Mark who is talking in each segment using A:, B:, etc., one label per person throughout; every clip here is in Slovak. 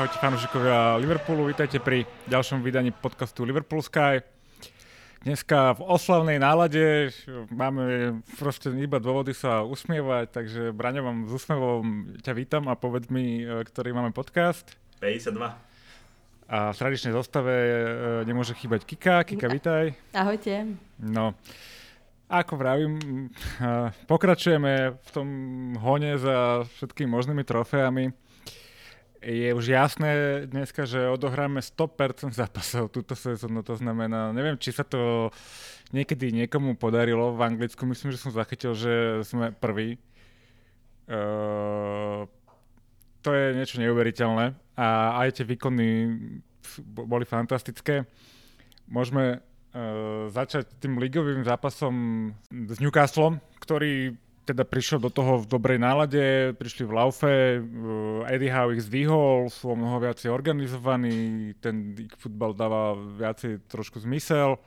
A: Ahojte fanúšikovia Liverpoolu, vítajte pri ďalšom vydaní podcastu Liverpool Sky. Dneska v oslavnej nálade máme proste iba dôvody sa usmievať, takže Braňo vám s úsmevom ťa vítam a povedz mi, e, ktorý máme podcast.
B: 52.
A: A v tradičnej zostave e, nemôže chýbať Kika. Kika, vítaj.
C: Ahojte.
A: No, ako vravím, e, pokračujeme v tom hone za všetkými možnými trofeami je už jasné dneska, že odohráme 100% zápasov túto sezónu, to znamená, neviem, či sa to niekedy niekomu podarilo v Anglicku, myslím, že som zachytil, že sme prví. Uh, to je niečo neuveriteľné a aj tie výkony boli fantastické. Môžeme uh, začať tým ligovým zápasom s Newcastlom, ktorý teda prišiel do toho v dobrej nálade, prišli v laufe, uh, Eddie Howe ich zdvihol, sú o mnoho viacej organizovaní, ten futbal dáva viacej trošku zmysel.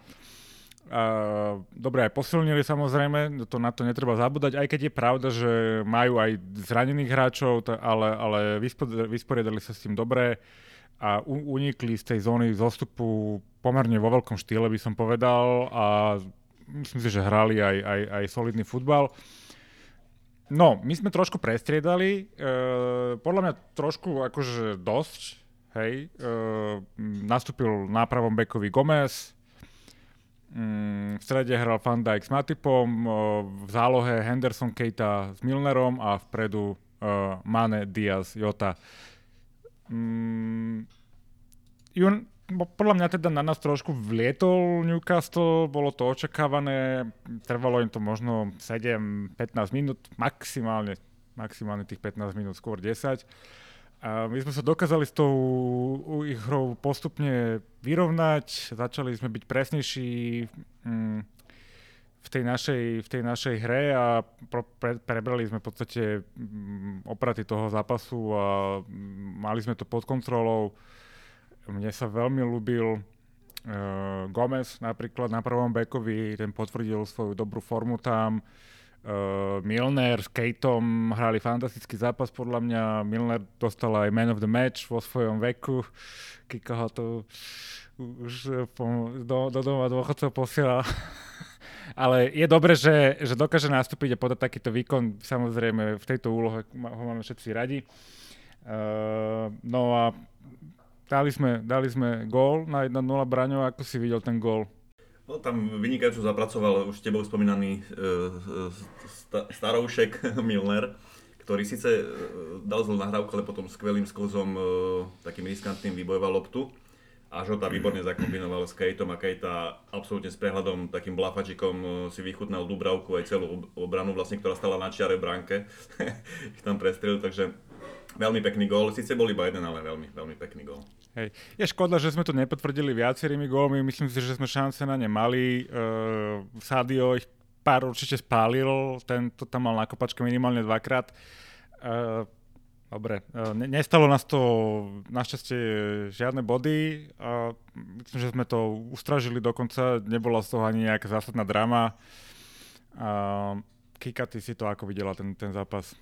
A: Dobre, aj posilnili samozrejme, to, na to netreba zabúdať, aj keď je pravda, že majú aj zranených hráčov, ale, ale vysporiadali sa s tým dobre a unikli z tej zóny zostupu pomerne vo veľkom štýle, by som povedal a myslím si, že hrali aj, aj, aj solidný futbal. No, my sme trošku prestriedali, e, podľa mňa trošku akože dosť, hej. E, nastúpil na pravom bekovi Gomez, mm, v strede hral Van Dijk s Matipom, e, v zálohe Henderson Keita s Milnerom a vpredu e, Mane, Diaz, Jota. Mm, podľa mňa teda na nás trošku vlietol Newcastle, bolo to očakávané, trvalo im to možno 7-15 minút, maximálne, maximálne tých 15 minút, skôr 10. A my sme sa dokázali s tou ich hrou postupne vyrovnať, začali sme byť presnejší mm, v, tej našej, v tej našej hre a pre, prebrali sme v podstate mm, opraty toho zápasu a mm, mali sme to pod kontrolou. Mne sa veľmi ľúbil uh, Gomez napríklad na prvom bekovi, ten potvrdil svoju dobrú formu tam. Uh, Milner s Kejtom hrali fantastický zápas podľa mňa. Milner dostal aj Man of the Match vo svojom veku. Kika ho to už po, do, do doma dôchodcov posiela. Ale je dobre, že, že dokáže nastúpiť a podať takýto výkon. Samozrejme, v tejto úlohe ho máme všetci radi. Uh, no a Dali sme, dali sme gól na 1-0 Braňo, ako si videl ten gól?
B: No, tam vynikajúco zapracoval už tebou spomínaný uh, staroušek Milner, ktorý síce uh, dal zlú nahrávku, ale potom skvelým sklzom uh, takým riskantným vybojoval loptu. A Žota výborne zakombinoval s Kejtom a Kejta absolútne s prehľadom, takým blafačikom si vychutnal Dubravku aj celú obranu, vlastne, ktorá stala na čiare bránke. ich tam prestrelil, takže Veľmi pekný gól, síce bol iba jeden, ale veľmi, veľmi pekný gól.
A: Hej. Je škoda, že sme to nepotvrdili viacerými gólmi, myslím si, že sme šance na ne mali. Uh, Sadio ich pár určite spálil, ten to tam mal na kopačke minimálne dvakrát. Uh, dobre, uh, ne, nestalo nás to našťastie žiadne body a myslím, že sme to ustražili dokonca, nebola z toho ani nejaká zásadná drama. Uh, Kika, ty si to ako videla, ten, ten zápas?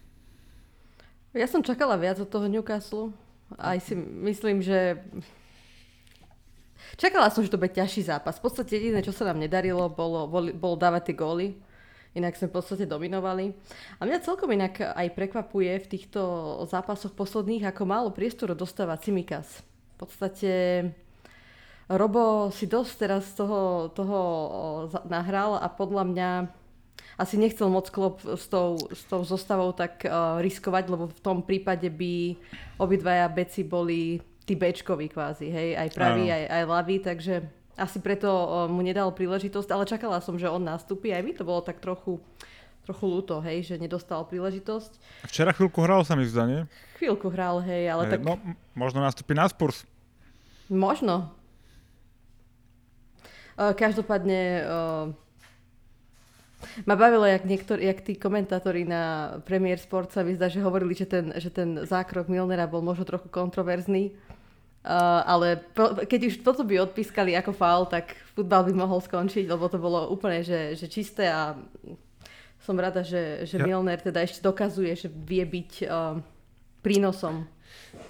C: Ja som čakala viac od toho Newcastle. Aj si myslím, že... Čakala som, že to bude ťažší zápas. V podstate jediné, čo sa nám nedarilo, bolo, bol, bolo dávať tie góly. Inak sme v podstate dominovali. A mňa celkom inak aj prekvapuje v týchto zápasoch posledných, ako málo priestoru dostáva Cimikas. V podstate Robo si dosť teraz toho, toho nahral a podľa mňa asi nechcel moc klop s tou, s tou zostavou tak uh, riskovať, lebo v tom prípade by obidvaja beci boli tí bečkoví kvázi, hej, aj pravý, aj, aj ľavý, takže asi preto uh, mu nedal príležitosť, ale čakala som, že on nastúpi, aj mi to bolo tak trochu trochu ľúto, hej, že nedostal príležitosť.
A: Včera chvíľku hral sa mi zdá, nie?
C: Chvíľku hral, hej, ale hej, tak...
A: No, možno nastúpi na Spurs.
C: Možno. Uh, každopádne uh, ma bavilo, jak, niektor, jak tí komentátori na Premier Sport sa mi zdá, že hovorili, že ten, že ten zákrok Milnera bol možno trochu kontroverzný. Uh, ale po, keď už toto by odpískali ako faul, tak futbal by mohol skončiť, lebo to bolo úplne že, že čisté a som rada, že, že ja. Milner teda ešte dokazuje, že vie byť uh, prínosom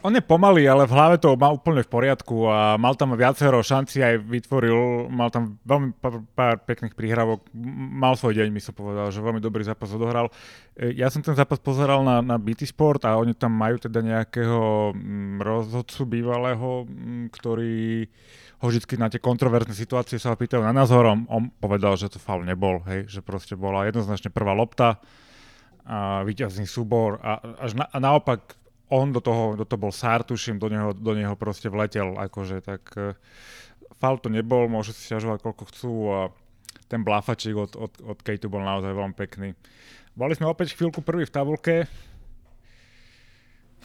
A: On je pomalý, ale v hlave to mal úplne v poriadku a mal tam viacero šanci aj vytvoril, mal tam veľmi pár, pár pekných príhravok, mal svoj deň, mi som povedal, že veľmi dobrý zápas odohral. E, ja som ten zápas pozeral na, na BT Sport a oni tam majú teda nejakého mm, rozhodcu bývalého, mm, ktorý ho vždy na tie kontroverzné situácie sa pýtajú na názor, on povedal, že to faul nebol, hej, že proste bola jednoznačne prvá lopta a víťazný súbor a, až na, a naopak on do toho, do toho bol Sár, tuším, do neho, do neho proste vletel, akože tak uh, fal to nebol, môžu si ťažovať koľko chcú a ten blafačík od, od, od Kejtu bol naozaj veľmi pekný. Boli sme opäť chvíľku prvý v tabulke.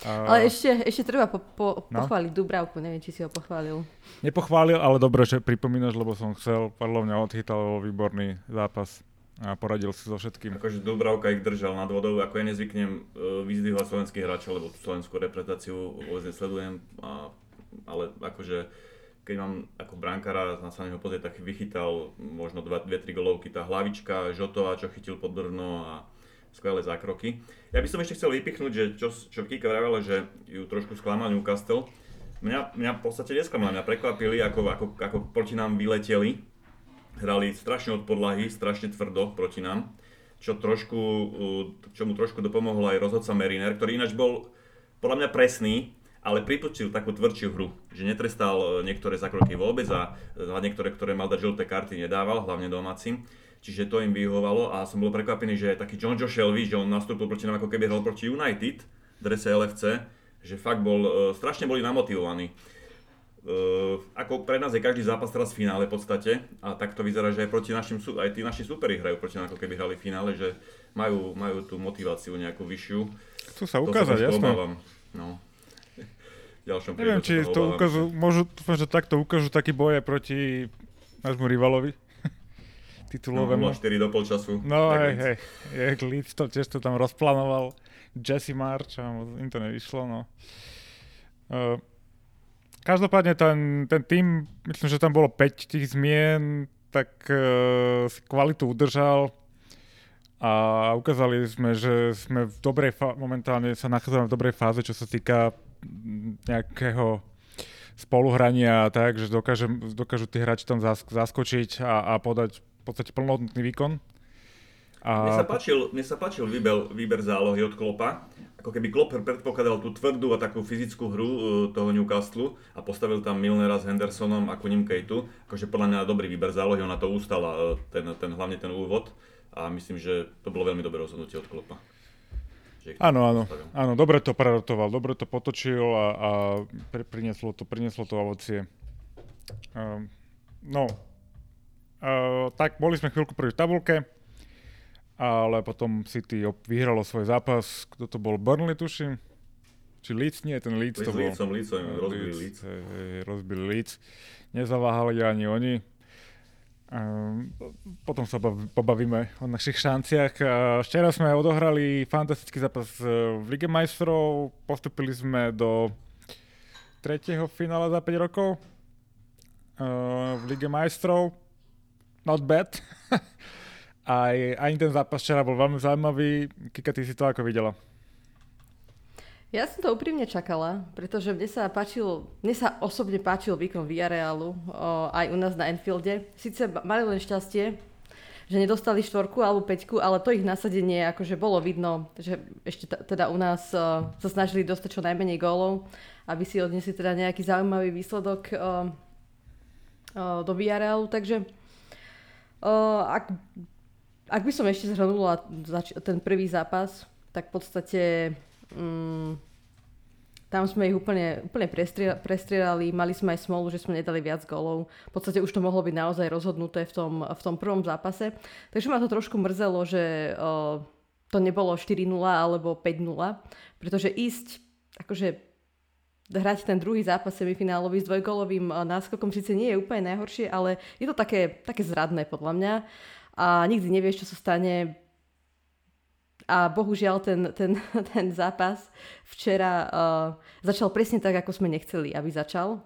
C: Uh, ale ešte, ešte treba po, po, no? pochváliť Dubravku, neviem, či si ho pochválil.
A: Nepochválil, ale dobre, že pripomínaš, lebo som chcel, podľa mňa odchytal výborný zápas a poradil si so všetkým.
B: Akože Dubravka ich držal nad vodou, ako ja nezvyknem uh, vyzdvihovať slovenských hráčov, lebo tú slovenskú reprezentáciu vôbec nesledujem, a, ale akože keď mám ako brankára na sa neho pozrieť, tak vychytal možno 2-3 golovky, tá hlavička Žotová, čo chytil pod brvno a skvelé zákroky. Ja by som ešte chcel vypichnúť, že čo, čo Kika vravela, že ju trošku sklamal Newcastle. Mňa, mňa v podstate nesklamal, mňa prekvapili, ako, ako, ako proti nám vyleteli hrali strašne od podlahy, strašne tvrdo proti nám, čo, trošku, čo mu trošku dopomohol aj rozhodca Meriner, ktorý ináč bol podľa mňa presný, ale pripočil takú tvrdšiu hru, že netrestal e, niektoré zákroky vôbec a za niektoré, ktoré mal dať žlté karty, nedával, hlavne domácim. Čiže to im vyhovovalo a som bol prekvapený, že taký John Joe Shelby, že on nastúpil proti nám ako keby hral proti United, drese LFC, že fakt bol, e, strašne boli namotivovaní. Uh, ako pre nás je každý zápas teraz v finále v podstate a tak to vyzerá, že aj, proti našim, aj tí naši superi hrajú proti nám ako keby hrali v finále, že majú, majú tú motiváciu nejakú vyššiu.
A: Chcú sa ukázať,
B: to
A: jasné.
B: No.
A: Ďalšom Neviem, či to ukážu, môžu, dúfam, že takto ukážu taký boj aj proti nášmu rivalovi titulovému.
B: No, 4 do polčasu.
A: No hej, hej, je Leeds to tiež to tam rozplánoval Jesse March a im to nevyšlo, no. Uh, Každopádne ten, ten tým, myslím, že tam bolo 5 tých zmien, tak uh, si kvalitu udržal a ukázali sme, že sme v dobrej fá- momentálne sa nachádzame v dobrej fáze, čo sa týka nejakého spoluhrania tak, že dokáže, dokážu tí hráči tam zask- zaskočiť a, a podať v podstate plnohodnotný výkon.
B: A... Mne sa páčil, mne sa páčil výber, výber zálohy od Klopa. Ako keby Klopp predpokladal tú tvrdú a takú fyzickú hru uh, toho Newcastle a postavil tam Milnera s Hendersonom a Kunim Kejtu. Akože podľa mňa dobrý výber zálohy, ona to ustala, uh, ten, ten, hlavne ten úvod. A myslím, že to bolo veľmi dobré rozhodnutie od Klopa.
A: Áno, áno, áno, dobre to prerotoval, dobre to potočil a, a pri, prinieslo, to, prinieslo to ovocie. Um, no, uh, tak boli sme chvíľku v tabulke ale potom City vyhralo svoj zápas, kto to bol, Burnley tuším? Či Leeds? Nie, ten Leeds to bol.
B: Leedsom, Leedsom, rozbili Leeds.
A: Rozbili Leeds. Nezaváhali ani oni. Um, potom sa pobavíme o našich šanciach. Včera sme odohrali fantastický zápas e, v Lige majstrov, postupili sme do tretieho finále za 5 rokov uh, v Lige majstrov. Not bad. Aj, aj ten zápas včera bol veľmi zaujímavý. Kika, ty si to ako videla?
C: Ja som to úprimne čakala, pretože mne sa páčil, mne sa osobne páčil výkon Villarealu aj u nás na Enfielde. Sice mali len šťastie, že nedostali štvorku alebo peťku, ale to ich nasadenie akože bolo vidno, že ešte t- teda u nás o, sa snažili dostať čo najmenej gólov, aby si odnesli teda nejaký zaujímavý výsledok o, o, do Villarealu, takže o, ak ak by som ešte zhrnula ten prvý zápas, tak v podstate mm, tam sme ich úplne, úplne prestrierali, mali sme aj smolu, že sme nedali viac golov. V podstate už to mohlo byť naozaj rozhodnuté v tom, v tom prvom zápase. Takže ma to trošku mrzelo, že o, to nebolo 4-0 alebo 5-0, pretože ísť, akože hrať ten druhý zápas semifinálový s dvojgolovým náskokom síce nie je úplne najhoršie, ale je to také, také zradné podľa mňa a nikdy nevieš, čo sa stane. A bohužiaľ ten, ten, ten zápas včera uh, začal presne tak, ako sme nechceli, aby začal.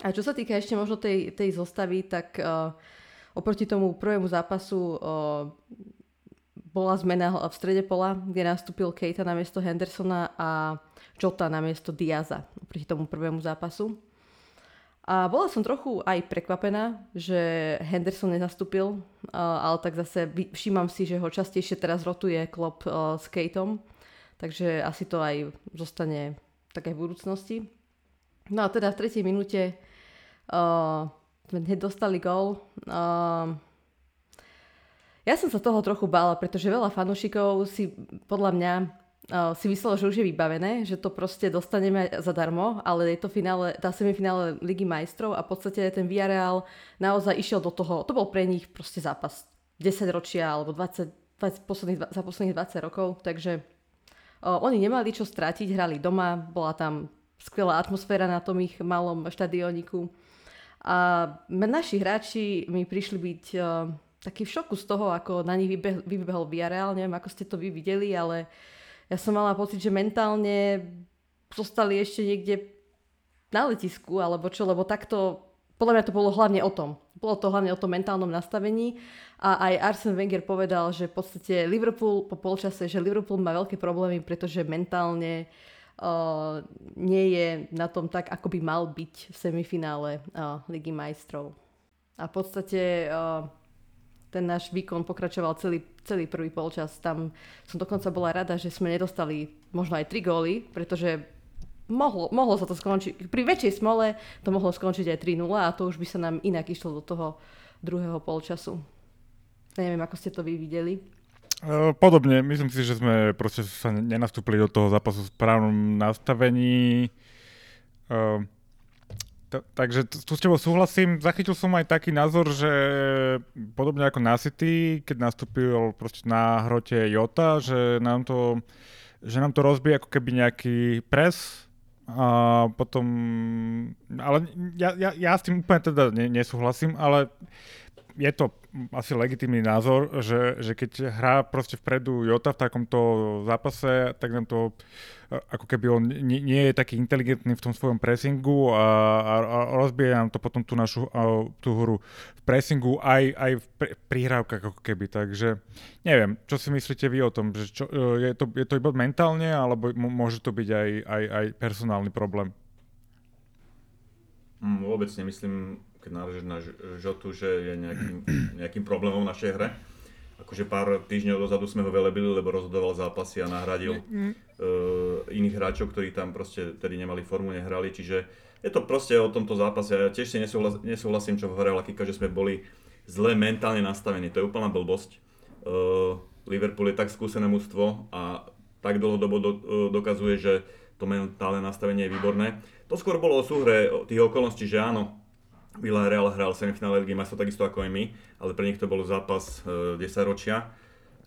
C: A čo sa týka ešte možno tej, tej zostavy, tak uh, oproti tomu prvému zápasu uh, bola zmena v strede pola, kde nastúpil Kejta na miesto Hendersona a Jota na miesto Diaza proti tomu prvému zápasu. A bola som trochu aj prekvapená, že Henderson nenastúpil, ale tak zase všímam si, že ho častejšie teraz rotuje Klopp s Kateom, takže asi to aj zostane tak aj v budúcnosti. No a teda v tretej minúte uh, hneď dostali gól. Uh, ja som sa toho trochu bála, pretože veľa fanúšikov si podľa mňa si myslelo, že už je vybavené, že to proste dostaneme zadarmo, ale je to finále, tá semifinále Ligy majstrov a v podstate ten Villarreal naozaj išiel do toho, to bol pre nich proste zápas 10 ročia alebo 20, 20 posledných, za posledných 20 rokov, takže uh, oni nemali čo strátiť, hrali doma, bola tam skvelá atmosféra na tom ich malom štadioniku. A naši hráči mi prišli byť uh, taký v šoku z toho, ako na nich vybeh, vybehol Villarreal, neviem, ako ste to vy videli, ale ja som mala pocit, že mentálne zostali ešte niekde na letisku, alebo čo, lebo takto, podľa mňa to bolo hlavne o tom. Bolo to hlavne o tom mentálnom nastavení a aj Arsene Wenger povedal, že v podstate Liverpool po polčase, že Liverpool má veľké problémy, pretože mentálne uh, nie je na tom tak, ako by mal byť v semifinále uh, Ligy majstrov. A v podstate uh, ten náš výkon pokračoval celý, celý prvý polčas. Tam som dokonca bola rada, že sme nedostali možno aj tri góly, pretože mohlo, mohlo sa to skončiť. Pri väčšej smole to mohlo skončiť aj 3-0 a to už by sa nám inak išlo do toho druhého polčasu. Neviem, ako ste to vy videli.
A: E, podobne, myslím si, že sme proste sa nenastúpili do toho zápasu v správnom nastavení. Uh, takže tu s tebou súhlasím. Zachytil som aj taký názor, že podobne ako na City, keď nastúpil proste na hrote Jota, že nám to, že nám to rozbije ako keby nejaký pres a potom, ale ja, ja, ja s tým úplne teda nesúhlasím, ale je to asi legitímny názor, že, že keď hrá proste vpredu Jota v takomto zápase, tak nám to ako keby on nie, nie je taký inteligentný v tom svojom pressingu a, a, a rozbije nám to potom tú našu a, tú hru v pressingu aj, aj v pr- prihrávkach ako keby, takže neviem, čo si myslíte vy o tom, že čo, e, je, to, je to iba mentálne, alebo môže to byť aj, aj, aj personálny problém?
B: Mm, vôbec nemyslím, keď náležíš na Žotu, že je nejakým, nejakým problémom v našej hre. Akože pár týždňov dozadu sme ho velebili, lebo rozhodoval zápasy a nahradil uh, iných hráčov, ktorí tam proste tedy nemali formu, nehrali. Čiže je to proste o tomto zápase. Ja tiež si nesúhlas, nesúhlasím, čo hovorila Kika, že sme boli zle mentálne nastavení. To je úplná blbosť. Uh, Liverpool je tak skúsené mužstvo a tak dlhodobo do, uh, dokazuje, že to mentálne nastavenie je výborné. To skôr bolo o súhre tých okolností, že áno, Villarreal hral semifinále Ligy majstrov takisto ako aj my, ale pre nich to bol zápas e, 10 ročia.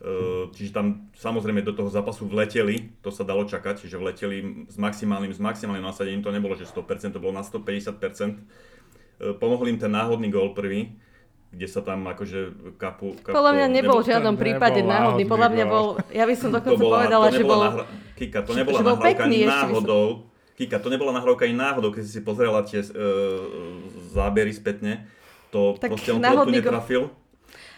B: E, čiže tam samozrejme do toho zápasu vleteli, to sa dalo čakať, čiže vleteli s maximálnym, s maximálnym nasadením, to nebolo, že 100%, to bolo na 150%. E, pomohol im ten náhodný gól prvý, kde sa tam akože kapu... kapu
C: podľa mňa nebol v žiadnom prípade náhodný, podľa mňa bol, ja by som dokonca povedala,
B: to
C: že bol...
B: Nahra, Kika, to nebola nahrávka ani náhodou, Kika, to nebola nahrávka ani náhodou, keď si si pozrela tie uh, zábery spätne, to tak proste on to netrafil.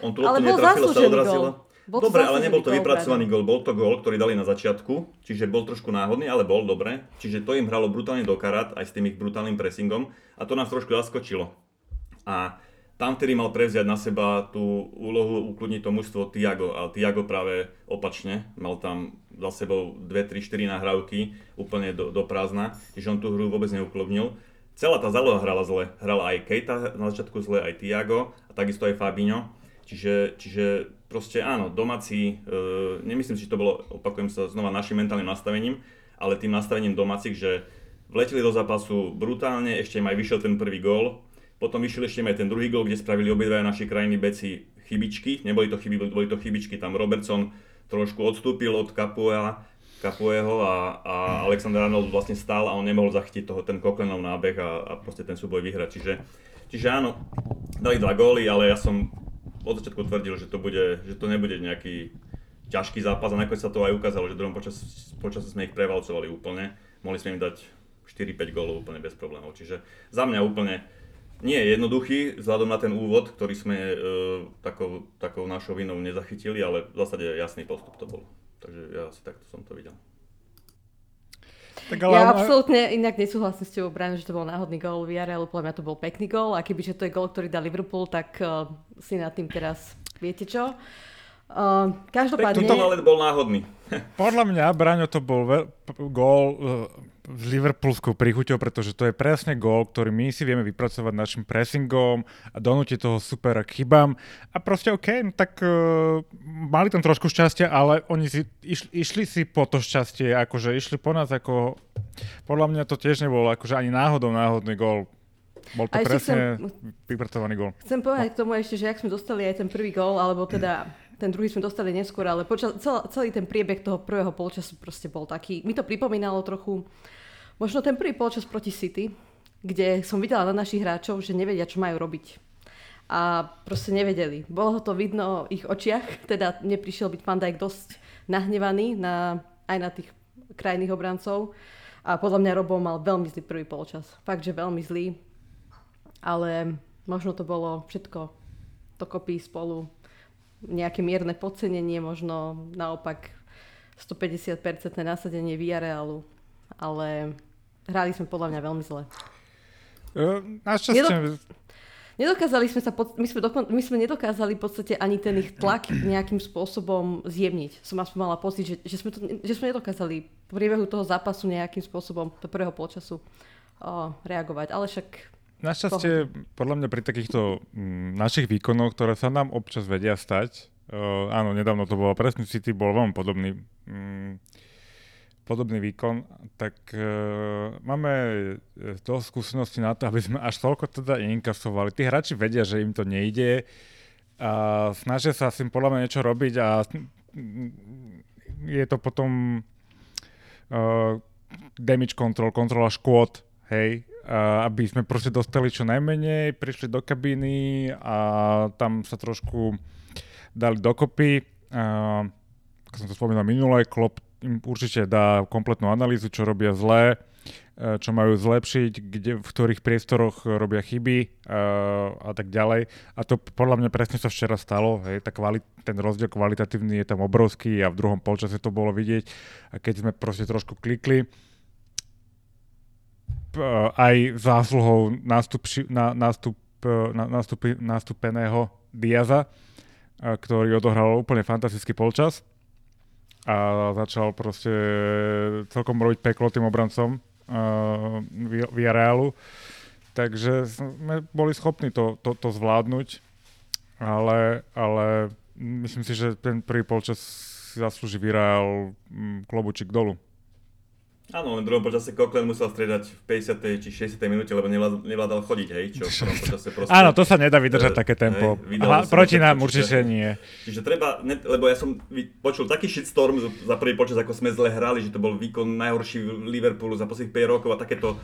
B: On tu
C: ale netrafil, sa odrazila.
B: Bol dobre, ale nebol to vypracovaný gol, bol to gol, ktorý dali na začiatku, čiže bol trošku náhodný, ale bol dobre. Čiže to im hralo brutálne do karát, aj s tým ich brutálnym pressingom a to nás trošku zaskočilo. A tam, ktorý mal prevziať na seba tú úlohu ukludniť to mužstvo Tiago, ale Tiago práve opačne, mal tam za sebou 2, 3, 4 nahrávky úplne do, do prázdna, čiže on tú hru vôbec neuklubnil. Celá tá záloha hrala zle. Hrala aj Keita na začiatku zle, aj Tiago a takisto aj Fabinho. Čiže, čiže proste áno, domáci, e, nemyslím si, že to bolo, opakujem sa znova, našim mentálnym nastavením, ale tým nastavením domácich, že vleteli do zápasu brutálne, ešte im aj vyšiel ten prvý gól, potom vyšiel ešte aj ten druhý gól, kde spravili obidva naši krajiny beci chybičky, neboli to chyby, boli to chybičky, tam Robertson trošku odstúpil od Capuela, Capueho a, a Alexander Arnold vlastne stál a on nemohol zachytiť toho, ten Koklenov nábeh a, a proste ten súboj vyhrať. Čiže, čiže áno, dali dva góly, ale ja som od začiatku tvrdil, že to, bude, že to nebude nejaký ťažký zápas a nakoniec sa to aj ukázalo, že druhom počas, počas sme ich prevalcovali úplne. Mohli sme im dať 4-5 gólov úplne bez problémov. Čiže za mňa úplne nie je jednoduchý, vzhľadom na ten úvod, ktorý sme e, takou, takou našou vinou nezachytili, ale v zásade jasný postup to bol. Takže ja si takto som to videl.
C: Tak ale... Ja absolútne inak nesúhlasím s tebou, Brian, že to bol náhodný gól Villarrealu, podľa mňa to bol pekný gól a kebyže to je gól, ktorý dá Liverpool, tak uh, si nad tým teraz viete čo. Uh, každopádne...
B: Tuto ale bol náhodný.
A: Podľa mňa, Braňo, to bol ve- gól uh, s liverpoolskou príchuťou, pretože to je presne gól, ktorý my si vieme vypracovať našim pressingom a donútiť toho supera k chybám. A proste OK, no tak uh, mali tam trošku šťastia, ale oni si išli, išli si po to šťastie, akože išli po nás ako... Podľa mňa to tiež nebolo akože ani náhodou náhodný gól. Bol to presne chcem, vypracovaný gól.
C: Chcem povedať no. k tomu ešte, že ak sme dostali aj ten prvý gól, alebo teda ten druhý sme dostali neskôr, ale počas, cel, celý ten priebeh toho prvého polčasu proste bol taký, mi to pripomínalo trochu možno ten prvý polčas proti City, kde som videla na našich hráčov, že nevedia, čo majú robiť. A proste nevedeli. Bolo to vidno v ich očiach, teda neprišiel byť Van Dijk dosť nahnevaný na, aj na tých krajných obrancov. A podľa mňa Robo mal veľmi zlý prvý polčas. Fakt, že veľmi zlý. Ale možno to bolo všetko dokopy spolu nejaké mierne podcenenie, možno naopak 150% nasadenie Villarealu, ale hrali sme podľa mňa veľmi zle.
A: Uh, našťastie... Nedok-
C: nedokázali sme sa, pod- my, sme dokon- my sme nedokázali v podstate ani ten ich tlak nejakým spôsobom zjemniť. Som aspoň mala pocit, že, že, sme, to, že sme nedokázali v priebehu toho zápasu nejakým spôsobom do prvého počasu uh, reagovať. Ale však
A: Našťastie, podľa mňa pri takýchto m, mm, našich výkonoch, ktoré sa nám občas vedia stať, uh, áno, nedávno to bolo presne City, bol veľmi podobný, mm, podobný výkon, tak uh, máme dosť skúsenosti na to, aby sme až toľko teda inkasovali. Tí hráči vedia, že im to nejde a snažia sa s tým podľa mňa niečo robiť a je to potom uh, damage control, kontrola škôd, hej, aby sme proste dostali čo najmenej, prišli do kabíny a tam sa trošku dali dokopy. Ako som to spomínal minule, Klopp im určite dá kompletnú analýzu, čo robia zlé, čo majú zlepšiť, kde, v ktorých priestoroch robia chyby a, a tak ďalej. A to podľa mňa presne sa včera stalo. Hej, tá kvali- ten rozdiel kvalitatívny je tam obrovský a v druhom polčase to bolo vidieť. A keď sme proste trošku klikli, aj zásluhou nástup, na, nástup, eh, na, nástupy, nástupeného Diaza, eh, ktorý odohral úplne fantastický polčas a začal proste celkom robiť peklo tým obrancom uh, via Realu. Takže sme boli schopní to, to, to zvládnuť, ale, ale myslím si, že ten prvý polčas si zaslúži mm, klobučík dolu.
B: Áno, len v druhom počase Coquelin musel striedať v 50. či 60. minúte, lebo nevládal chodiť, hej, čo v prvom počase proste...
A: Áno, to sa nedá vydržať uh, také tempo. Hej, Aha, proti nám určite nie.
B: Čiže treba, ne, lebo ja som počul taký shitstorm za prvý počas, ako sme zle hrali, že to bol výkon najhorší Liverpoolu za posledných 5 rokov a takéto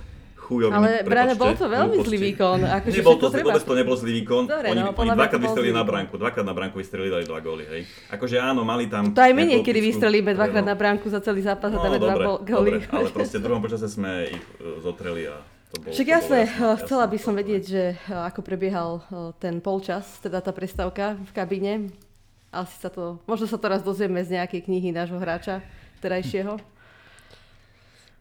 B: chujový.
C: Ale Brane, bol to veľmi zlý výkon.
B: Akože nebol to, treba... vôbec to nebol zlý výkon. Dobre, oni, no, oni dvakrát vystrelili na bránku, dvakrát na bránku vystrelili dali dva góly, hej. Akože áno, mali tam...
C: To aj my niekedy vystrelíme dvakrát na bránku za celý zápas a no, dáme dva góly.
B: ale proste v druhom počase sme ich e, zotreli a bol,
C: Však jasné, jasné, chcela by som vedieť, že e, ako prebiehal e, ten polčas, teda tá prestávka v kabíne. Asi sa to, možno sa to raz dozvieme z nejakej knihy nášho hráča terajšieho.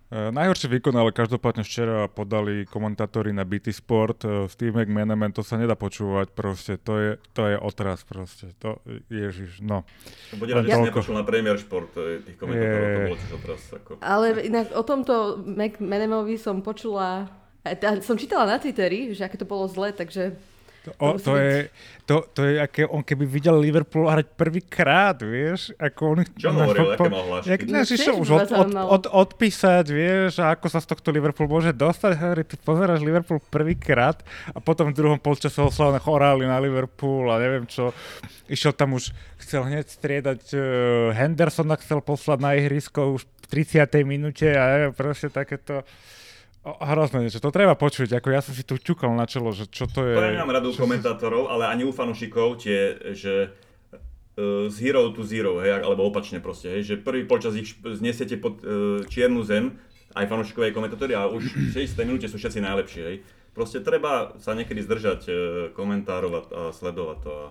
A: Uh, najhorší výkon, ale každopádne včera podali komentátori na BT Sport. Steve McManaman, to sa nedá počúvať proste. To je, to je otras proste. To, ježiš, no.
B: Bude rád, že si nepočul na Premier Sport e, tých komentátorov, je... to bolo tiež otras. Ako.
C: Ale inak o tomto McManamovi som počula, som čítala na Twitteri, že aké to bolo zle, takže
A: o, to, je, to, to je, aké on keby videl Liverpool hrať prvýkrát, vieš, ako on...
B: Čo on hovoril, aké mal hlášky? Jak
A: išiel už od, od, od, odpísať, vieš, a ako sa z tohto Liverpool môže dostať, hovorí, ty pozeráš Liverpool prvýkrát a potom v druhom polčase oslavné choráli na Liverpool a neviem čo. Išiel tam už, chcel hneď striedať uh, Hendersona, chcel poslať na ihrisko už v 30. minúte a neviem, proste takéto... Hrozné niečo, to treba počuť, ako ja som si tu čukal na čelo, že čo to je...
B: To ja nemám radu komentátorov, ale ani u fanúšikov tie, že uh, z hero to zero, hej, alebo opačne proste, hej, že prvý počas ich znesiete pod uh, čiernu zem, aj fanúšikovia, aj komentátori a už v 60 minúte sú všetci najlepší, hej. Proste treba sa niekedy zdržať e, komentárov a, a sledovať to. A,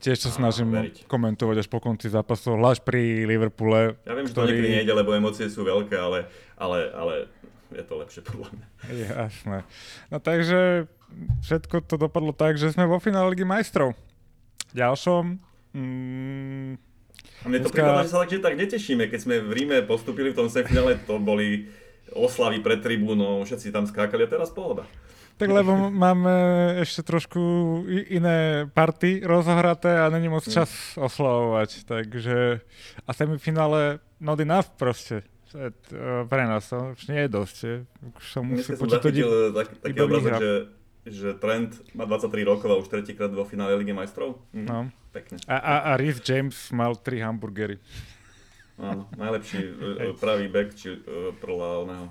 A: Tiež sa snažím
B: veriť.
A: komentovať až po konci zápasov, hlášť pri Liverpoole.
B: Ja viem, že to niekedy nejde, lebo emócie sú veľké, ale, ale, ale je to lepšie podľa mňa.
A: Jasné. No takže všetko to dopadlo tak, že sme vo finále Ligy majstrov. Ďalšom... Mm,
B: A mne to
A: Dneska-
B: prípada, že sa tak, že tak netešíme, keď sme v Ríme postupili v tom semifinále, to boli oslavy pred tribúnou, všetci tam skákali a teraz pohoda.
A: tak lebo máme ešte trošku iné party rozohraté a není moc čas oslavovať, takže a semifinále not enough proste. To je, t- pre nás to už nie je dosť. Už sa musí
B: Dneska som
A: počítať
B: zachytil tak, taký obrazok, že, že Trent má 23 rokov a už tretíkrát vo finále Ligy majstrov. Mhm.
A: No.
B: Pekne.
A: A, a, a Rhys James mal tri hamburgery.
B: Áno, najlepší e, pravý back, či e, podľa oného,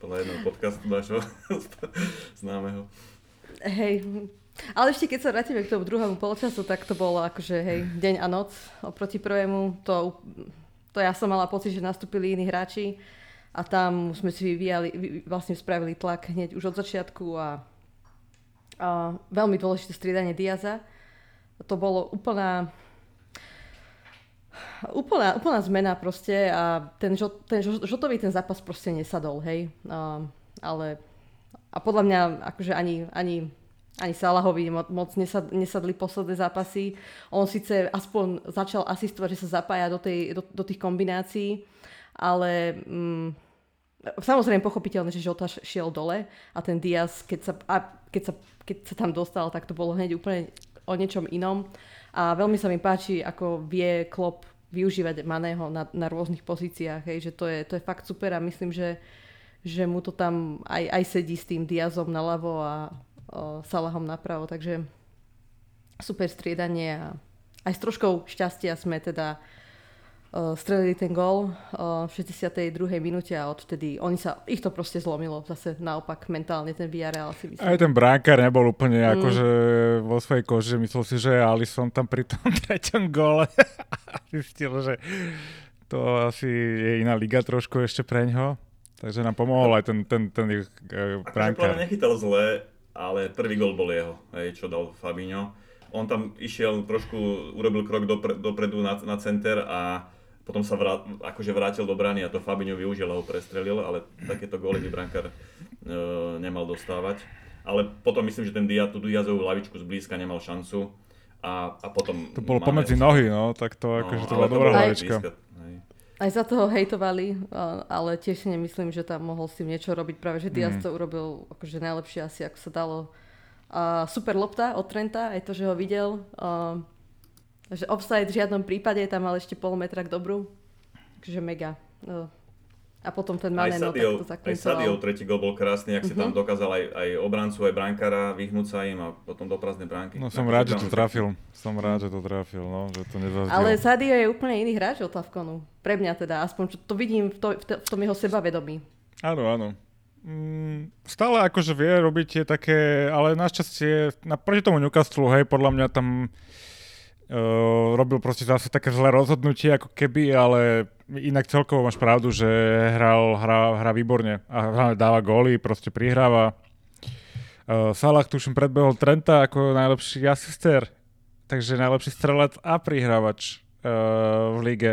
B: podľa jedného podcastu nášho známeho.
C: Hej, ale ešte keď sa vrátime k tomu druhému polčasu, tak to bolo akože hej, deň a noc oproti prvému. To, to ja som mala pocit, že nastúpili iní hráči a tam sme si vyvíjali, vy- vlastne spravili tlak hneď už od začiatku a, a veľmi dôležité striedanie Diaza. To bolo úplná úplná, úplná zmena proste a ten, žo, ten žo, žotový ten zápas proste nesadol, hej. A, ale a podľa mňa akože ani, ani, ani Salahovi mo- moc nesad, nesadli posledné zápasy. On síce aspoň začal asistovať, že sa zapája do, tej, do, do tých kombinácií, ale mm, samozrejme pochopiteľné, že Žota šiel dole a ten Diaz, keď sa, a keď, sa, keď sa tam dostal, tak to bolo hneď úplne o niečom inom. A veľmi sa mi páči, ako vie Klopp využívať Maného na, na rôznych pozíciách, hej, že to je, to je fakt super a myslím, že, že mu to tam aj, aj sedí s tým Diazom naľavo a Salahom napravo, takže super striedanie a aj s troškou šťastia sme teda o, strelili ten gól o, v 62. minúte a odtedy oni sa, ich to proste zlomilo zase naopak mentálne ten Villarreal si myslím.
A: Aj ten bránkár nebol úplne
C: Mm.
A: akože vo svojej koži, myslel si, že Alisson tam pri tom treťom gole zistil, že to asi je iná liga trošku ešte preňho. Takže nám pomohol aj ten, ten, ten ich uh,
B: Akože mňa nechytal zle, ale prvý gol bol jeho, hej, čo dal Fabinho. On tam išiel trošku, urobil krok dopre, dopredu na, na center a potom sa vrát, akože vrátil do brány a to Fabinho využil a ho prestrelil, ale takéto góly by brankár e, nemal dostávať. Ale potom myslím, že ten Dia, tú Diazovú lavičku zblízka nemal šancu a, a potom...
A: To bolo pomedzi nohy, no, tak to akože to
B: ale
A: bola dobrá
B: hej.
C: Aj za toho hejtovali, ale tiež si nemyslím, že tam mohol s tým niečo robiť. Práve, že Diaz
A: Mm.
C: to urobil akože najlepšie asi, ako sa dalo. A super lopta od Trenta, aj to, že ho videl. A, že offside v žiadnom prípade, tam mal ešte pol metra k dobru. Takže mega. No. A potom ten
B: Aj
C: Mane, no, tak
B: Sadio,
C: to
B: aj Sadio
C: zakoncoval.
B: tretí gol bol krásny, ak si
C: Mhm.
B: tam dokázal aj, aj obrancu, aj brankára vyhnúť sa im a potom do prázdnej bránky.
A: No som rád, že to trafil. Som rád, že to trafil, no, že to nezazdil.
C: Ale Sadio je úplne iný hráč od Tavkonu. Pre mňa teda, aspoň čo to vidím v, to, v, to, v tom jeho sebavedomí.
A: Áno, áno. Mm, stále akože vie robiť tie také, ale našťastie, naproti tomu Newcastle, hej, podľa mňa tam uh, robil proste zase také zlé rozhodnutie ako keby, ale inak celkovo máš pravdu, že hral, hrá, hrá výborne a hlavne dáva góly, proste prihráva. Uh, Salah tuším predbehol Trenta ako najlepší asister, takže najlepší strelec a prihrávač uh, v lige.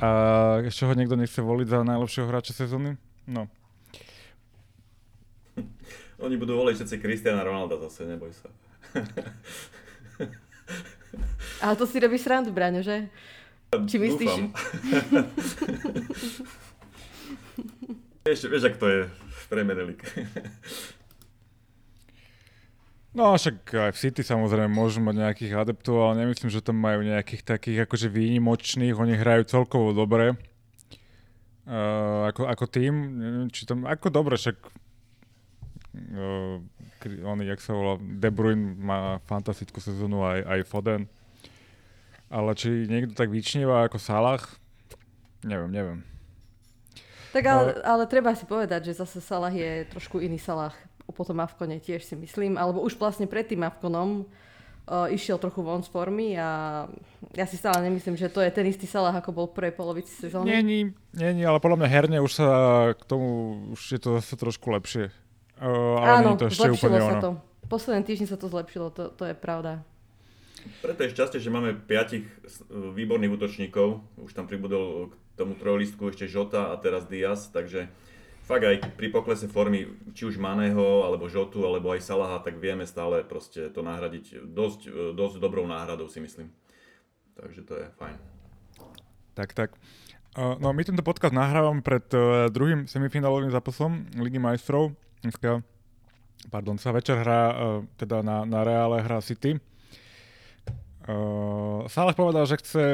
A: A ešte ho niekto nechce voliť za najlepšieho hráča sezóny? No.
B: Oni budú voliť všetci Cristiana Ronalda zase, neboj sa.
C: Ale to si robíš srandu, Braňo, že? Či myslíš...
B: Dúfam. vieš, vieš, ak to je v Premier League.
A: No však aj v City samozrejme môžu mať nejakých adeptov, ale nemyslím, že tam majú nejakých takých akože výnimočných, oni hrajú celkovo dobre. Uh, ako, ako tým, neviem, či tam, ako dobre, však uh, on, jak sa volá, De Bruyne má fantastickú sezónu, aj, aj Foden. Ale či niekto tak vyčnieva ako Salah, neviem, neviem.
C: Tak ale, ale treba si povedať, že zase Salah je trošku iný Salah po tom Avkone tiež si myslím, alebo už vlastne pred tým Avkonom uh, išiel trochu von z formy a ja si stále nemyslím, že to je ten istý Salah, ako bol v prvej polovici sezóny.
A: Není, není, ale podľa mňa herne už sa k tomu, už je to zase trošku lepšie. Uh, ale
C: Áno,
A: to ešte
C: zlepšilo
A: úplne
C: sa
A: ono.
C: to. Posledné týždni sa to zlepšilo, to, to je pravda.
B: Preto je šťastie, že máme piatich s- výborných útočníkov. Už tam pribudol k tomu trojlistku ešte Žota a teraz Diaz, takže fakt aj pri poklese formy, či už Maného, alebo Žotu, alebo aj Salaha, tak vieme stále proste to nahradiť dosť, dosť dobrou náhradou si myslím. Takže to je fajn.
A: Tak, tak. No my tento podcast nahrávame pred uh, druhým semifinálovým zápasom Ligy majstrov. Dneska, pardon, sa večer hrá, teda na, na Reále hrá City. Uh, Saleh povedal, že chce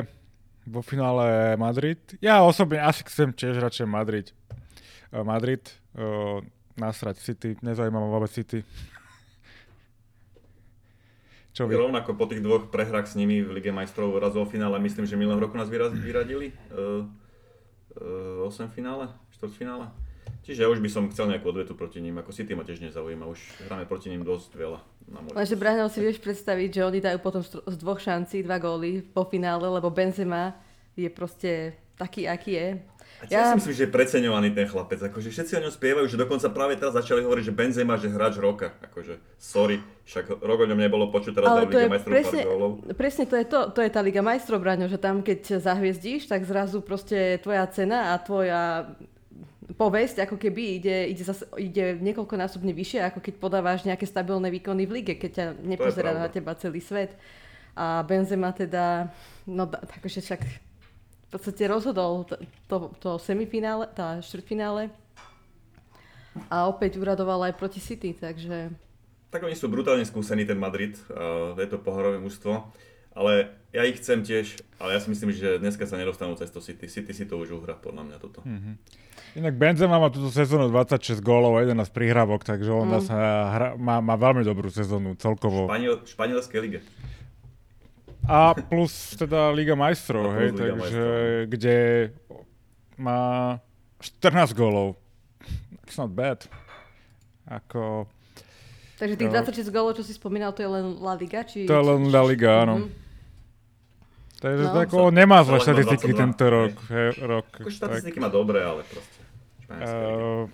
A: vo finále Madrid. Ja osobne asi chcem tiež radšej Madrid. Uh, Madrid, uh, nasrať City, nezaujíma ma vôbec City. Čo vy?
B: Rovnako po tých dvoch prehrách s nimi v Lige majstrov raz vo finále, myslím, že minulého roku nás vyraz, vyradili. Uh, uh, 8 finále, 4 finále. Čiže ja už by som chcel nejakú odvetu proti ním, ako City ma tiež nezaujíma, už hráme proti ním dosť veľa. Na
C: Lenže Braňo si vieš predstaviť, že oni dajú potom z dvoch šancí dva góly po finále, lebo Benzema je proste taký, aký je.
B: A tiež si myslím, že je preceňovaný ten chlapec, akože všetci o ňom spievajú, že dokonca práve teraz začali hovoriť, že Benzema, že hráč roka, akože sorry, však rok o ňom nebolo počuť, teraz
C: Ale to je
B: majstrov
C: presne,
B: pár gólov.
C: presne to je to, to je tá Liga majstrov, Braňo, že tam keď zahviezdíš, tak zrazu proste tvoja cena a tvoja povesť ako keby ide, ide, zase, ide niekoľkonásobne vyššie, ako keď podávaš nejaké stabilné výkony v lige, keď ťa nepozerá na teba celý svet. A Benzema teda, no takže však v podstate rozhodol to, to, to semifinále, tá štvrtfinále a opäť uradoval aj proti City, takže
B: Tak oni sú brutálne skúsení, ten Madrid, uh, je to pohorové mužstvo, ale ja ich chcem tiež, ale ja si myslím, že dneska sa nedostanú cez to City. City si to už uhra, podľa mňa toto.
A: Mhm. Inak Benzema má túto sezónu 26 gólov a 11 prihrávok, takže on
C: Mm.
A: zasa hra, má, má veľmi dobrú sezónu celkovo.
B: Španiel, španielskej lige.
A: A plus teda Liga majstrov, hej,
B: Liga
A: takže
B: majstrov.
A: kde má 14 gólov. It's not bad. Ako,
C: Takže tých
A: No.
C: 26 gólov, čo si spomínal, to je len La Liga? Či,
A: to je len La Liga, áno.
C: Mhm.
A: Takže
C: No.
A: ako, nemá zlé
B: Celé má
A: štatistiky
B: 22,
A: tento rok. Hej, rok
B: Ako
A: tak.
B: štatistiky má dobré, ale proste.
A: Uh,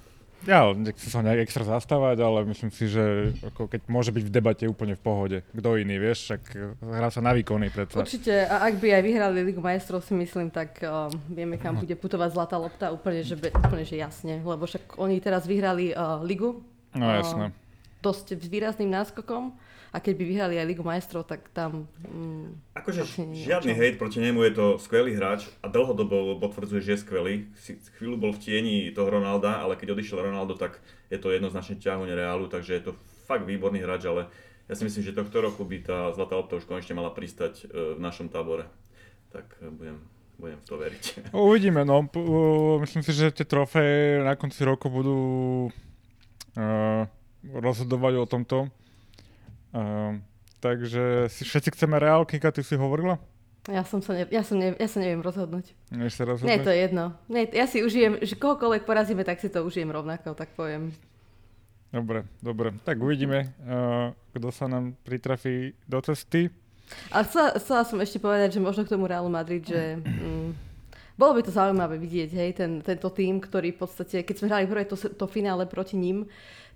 A: ja nechcem sa nejak extra zastávať, ale myslím si, že ako keď môže byť v debate úplne v pohode. Kto iný, vieš, však hrá sa na výkony predsa.
C: Určite, a ak by aj vyhrali Ligu majstrov, si myslím, tak um, vieme, kam
A: Mhm.
C: bude putovať zlatá lopta, úplne že, be, úplne, že jasne. Lebo však oni teraz vyhrali uh, Ligu
A: No jasné.
C: dosť s výrazným náskokom a keď by vyhrali aj Ligu majstrov, tak tam... Mm,
B: Akože žiadny hejt proti nemu, je to skvelý hráč a dlhodobo potvrdzuje, že je skvelý. Si chvíľu bol v tieni toho Ronalda, ale keď odišiel Ronaldo, tak je to jednoznačne ťahuň Reálu, takže je to fakt výborný hráč, ale ja si myslím, že tohto roku by tá zlatá lopta už konečne mala pristať e, v našom tábore. Tak e, budem, budem v to veriť.
A: Uvidíme, no. P- uh, myslím si, že tie trofeje na konci roku budú uh, rozhodovať o tomto. Uh, takže si všetci chceme Real, Kika, ty si hovorila?
C: ja, som sa ne, ja, som ne, ja sa neviem rozhodnúť.
A: Než sa
C: Nie,
A: rozhodneš?
C: to je jedno. Nie, ja si užijem, že kohokoľvek porazíme, tak si to užijem rovnako, tak poviem.
A: Dobre, dobre. Tak uvidíme, uh, kto sa nám pritrafí do cesty.
C: A chcela, chcela som ešte povedať, že možno k tomu Realu Madrid, že mm, bolo by to zaujímavé vidieť, hej, ten, tento tým, ktorý v podstate, keď sme hrali prvé to, to finále proti ním,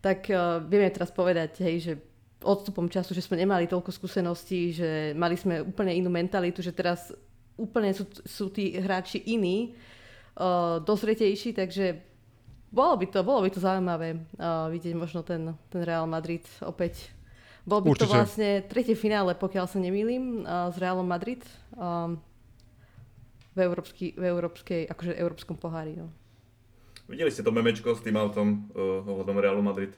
C: tak uh, vieme teraz povedať, hej, že odstupom času, že sme nemali toľko skúseností, že mali sme úplne inú mentalitu, že teraz úplne sú, sú tí hráči iní, uh, dozretejší, takže bolo by to, bolo by to zaujímavé uh, vidieť možno ten, ten Real Madrid opäť. Bol by to
A: Určite.
C: vlastne tretie finále, pokiaľ sa nemýlim, uh, s Realom Madrid um, v, európsky, v európskej, akože európskom pohári. No.
B: Videli ste to memečko s tým autom uh, ohľadom Realu Madrid?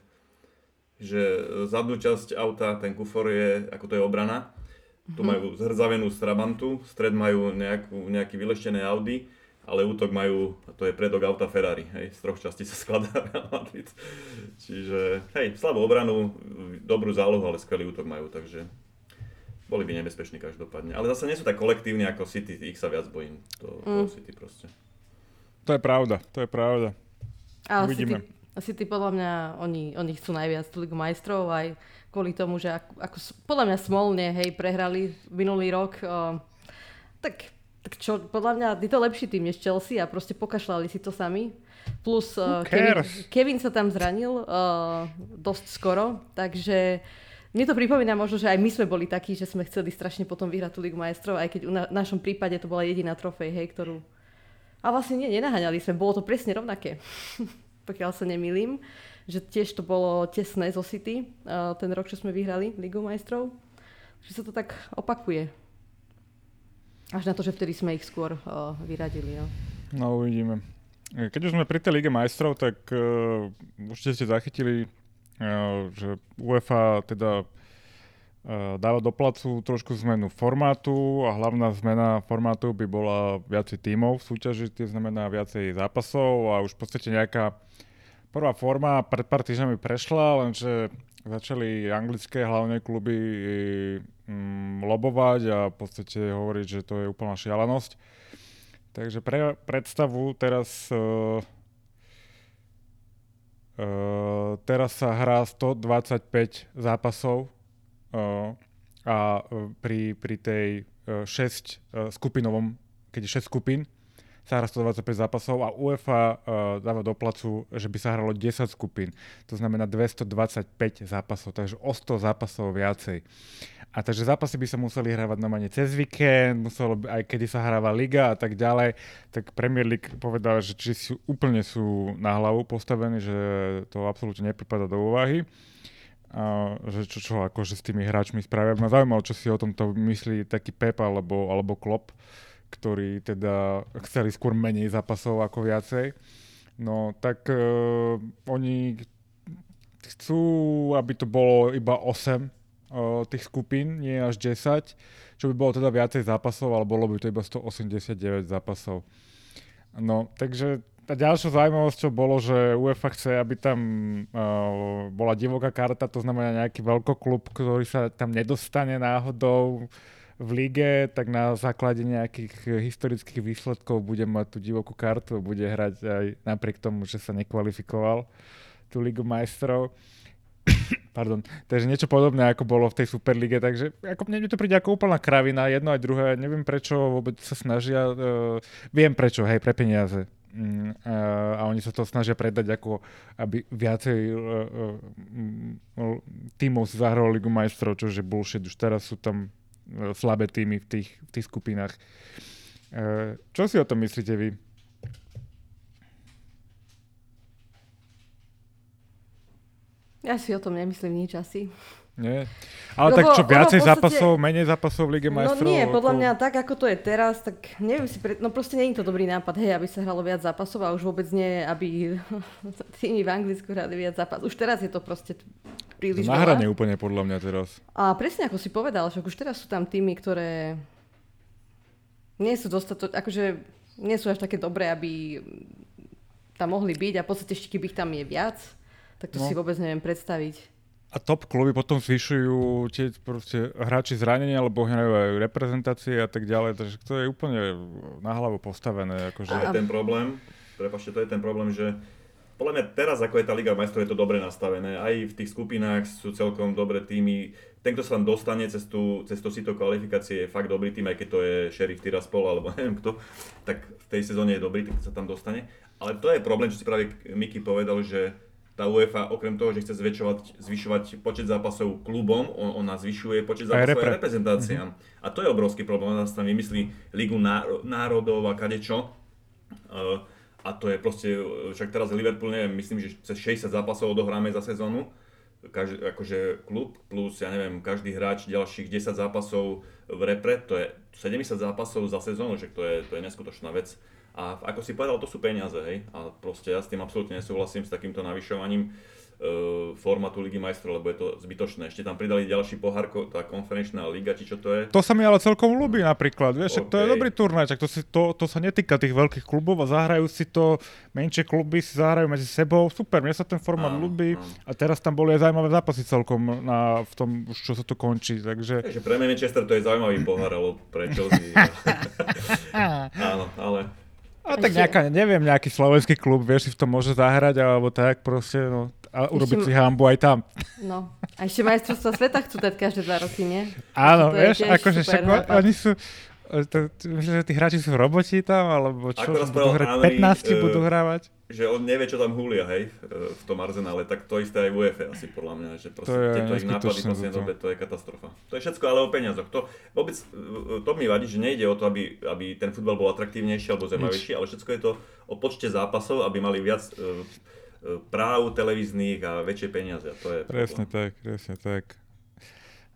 B: Že e, zadnú časť auta, ten kufor je, ako to je obrana. Tu
C: Mhm.
B: majú zhrdzavenú Strabantu, stred majú nejakú, nejaký vyleštené Audi, ale útok majú, to je predok auta Ferrari, hej, z troch častí sa skladá Real Madrid. Čiže, hej, slabú obranu, dobrú zálohu, ale skvelý útok majú, takže boli by nebezpeční každopádne. Ale zase nie sú tak kolektívni ako City, ich sa viac bojím, to, toho
C: Mm.
B: City proste.
A: To je pravda, to je pravda.
C: A
A: Uvidíme.
C: City, City podľa mňa, oni, oni chcú najviac tú Ligu majstrov aj kvôli tomu, že ako, ako podľa mňa smolne, hej, prehrali minulý rok, uh, tak, tak čo, podľa mňa je to lepší tým než Chelsea a proste pokašľali si to sami. Plus uh, Kevin, Kevin sa tam zranil uh, dosť skoro, takže mne to pripomína možno, že aj my sme boli takí, že sme chceli strašne potom vyhrať tú Ligu majstrov, aj keď v na, našom prípade to bola jediná trofej, hej, ktorú... A vlastne nie, nenaháňali sme, bolo to presne rovnaké, pokiaľ sa nemýlim, že tiež to bolo tesné zo City, uh, ten rok, čo sme vyhrali Ligu majstrov, že sa to tak opakuje. Až na to, že vtedy sme ich skôr uh, vyradili. No.
A: no uvidíme. Keď už sme pri tej Lige majstrov, tak uh, určite ste zachytili, uh, že UEFA teda dáva do placu trošku zmenu formátu a hlavná zmena formátu by bola viacej tímov v súťaži, to znamená viacej zápasov a už v podstate nejaká prvá forma pred pár týždňami prešla, lenže začali anglické hlavné kluby um, lobovať a v podstate hovoriť, že to je úplná šialenosť. Takže pre predstavu teraz uh, uh, teraz sa hrá 125 zápasov a pri, pri tej uh, 6 uh, skupinovom, keď je 6 skupín, sa hrá 125 zápasov a UEFA dáva do placu, že by sa hralo 10 skupín. To znamená 225 zápasov, takže o 100 zápasov viacej. A takže zápasy by sa museli hrávať normálne cez víkend, muselo by, aj kedy sa hráva liga a tak ďalej, tak Premier League povedal, že či sú, úplne sú na hlavu postavení, že to absolútne nepripada do úvahy. A, že čo, čo akože s tými hráčmi spravia. Ma zaujímalo, čo si o tomto myslí taký Pep alebo, alebo Klopp, ktorí teda chceli skôr menej zápasov ako viacej. No tak uh, oni chcú, aby to bolo iba 8 o, tých skupín, nie až 10, čo by bolo teda viacej zápasov, ale bolo by to iba 189 zápasov. No, takže tá ďalšia zaujímavosť, bolo, že UEFA chce, aby tam uh, bola divoká karta, to znamená nejaký veľkoklub, ktorý sa tam nedostane náhodou v lige, tak na základe nejakých historických výsledkov bude mať tú divokú kartu, bude hrať aj napriek tomu, že sa nekvalifikoval tú ligu majstrov. Pardon. Takže niečo podobné, ako bolo v tej Superlige, takže ako mne to príde ako úplná kravina, jedno aj druhé, neviem prečo vôbec sa snažia, uh, viem prečo, hej, pre peniaze. Mm, a oni sa to snažia predať ako, aby viacej uh, uh, tímov si zahralo Ligu majstrov, čo je bullshit, už teraz sú tam uh, slabé týmy v tých, v tých skupinách. Čo si o tom myslíte vy?
C: Ja si o tom nemyslím nič asi.
A: Nie. Ale lebo, tak čo, viacej podstate, zápasov, menej zápasov v Lige majstrov?
C: No nie, podľa mňa tak, ako to je teraz, tak neviem si, pre... no proste nie je to dobrý nápad, hej, aby sa hralo viac zápasov a už vôbec nie, aby tými v Anglicku hrali viac zápasov. Už teraz je to proste príliš
A: Na hranie úplne podľa mňa teraz.
C: A presne ako si povedal, že už teraz sú tam týmy, ktoré nie sú dostatočne, akože nie sú až také dobré, aby tam mohli byť a v podstate ešte keby ich tam je viac, tak to no. si vôbec neviem predstaviť.
A: A top kluby potom zvyšujú tie proste hráči zranenia, alebo hrajú aj reprezentácie a tak ďalej, takže to je úplne na hlavu postavené. Akože...
B: Je ten problém, prepašte, to je ten problém, že podľa mňa teraz, ako je tá Liga majstrov, je to dobre nastavené. Aj v tých skupinách sú celkom dobré týmy. Ten, kto sa tam dostane cez, tú, cez to sito kvalifikácie, je fakt dobrý tým, aj keď to je Sheriff Tiraspol alebo neviem kto, tak v tej sezóne je dobrý, tak sa tam dostane. Ale to je problém, čo si práve Miky povedal, že tá UEFA okrem toho, že chce zväčšovať, zvyšovať počet zápasov klubom, on, ona zvyšuje počet zápasov aj, aj reprezentáciám. Mm-hmm. A to je obrovský problém. Ona tam vymyslí Ligu národov a kadečo. Uh, a to je proste, však teraz Liverpool, neviem, myslím, že cez 60 zápasov odohráme za sezónu. Každý, akože klub plus, ja neviem, každý hráč ďalších 10 zápasov v repre, to je 70 zápasov za sezónu, že to je, to je neskutočná vec. A ako si povedal, to sú peniaze, hej. A proste ja s tým absolútne nesúhlasím s takýmto navyšovaním uh, formátu Ligy majstrov, lebo je to zbytočné. Ešte tam pridali ďalší pohár, tá konferenčná liga, či čo to je.
A: To sa mi ale celkom ľúbi napríklad, vieš, okay. to je dobrý turnaj, to, si, to, to sa netýka tých veľkých klubov a zahrajú si to, menšie kluby si zahrajú medzi sebou, super, mne sa ten formát áno, ľúbi áno. a teraz tam boli aj zaujímavé zápasy celkom na, v tom, už čo sa to končí, takže...
B: Takže pre Manchester to je zaujímavý pohár, ale pre Chelsea... áno, ale
A: A tak nejaká, neviem, nejaký slovenský klub, vieš, si v tom môže zahrať, alebo tak proste, no, a urobiť ešte, si hambu aj tam.
C: No, a ešte majstrovstvo sveta chcú dať každé dva roky, nie?
A: Áno, vieš, akože však oni sú, to, myslím, že tí hráči sú roboti tam, alebo čo, budú hrať, 15 uh, budú hrávať?
B: Že on nevie, čo tam húlia, hej, e, v tom arzenále, tak to isté aj v UEFA asi podľa mňa, že proste to je tieto ich nápady poslednej dobe, to je katastrofa. To je všetko ale o peniazoch. To, vôbec, e, to mi vadí, že nejde o to, aby, aby ten futbal bol atraktívnejší alebo zaujímavejší, ale všetko je to o počte zápasov, aby mali viac uh, práv televíznych a väčšie peniaze. To je
A: presne problém. tak, presne tak.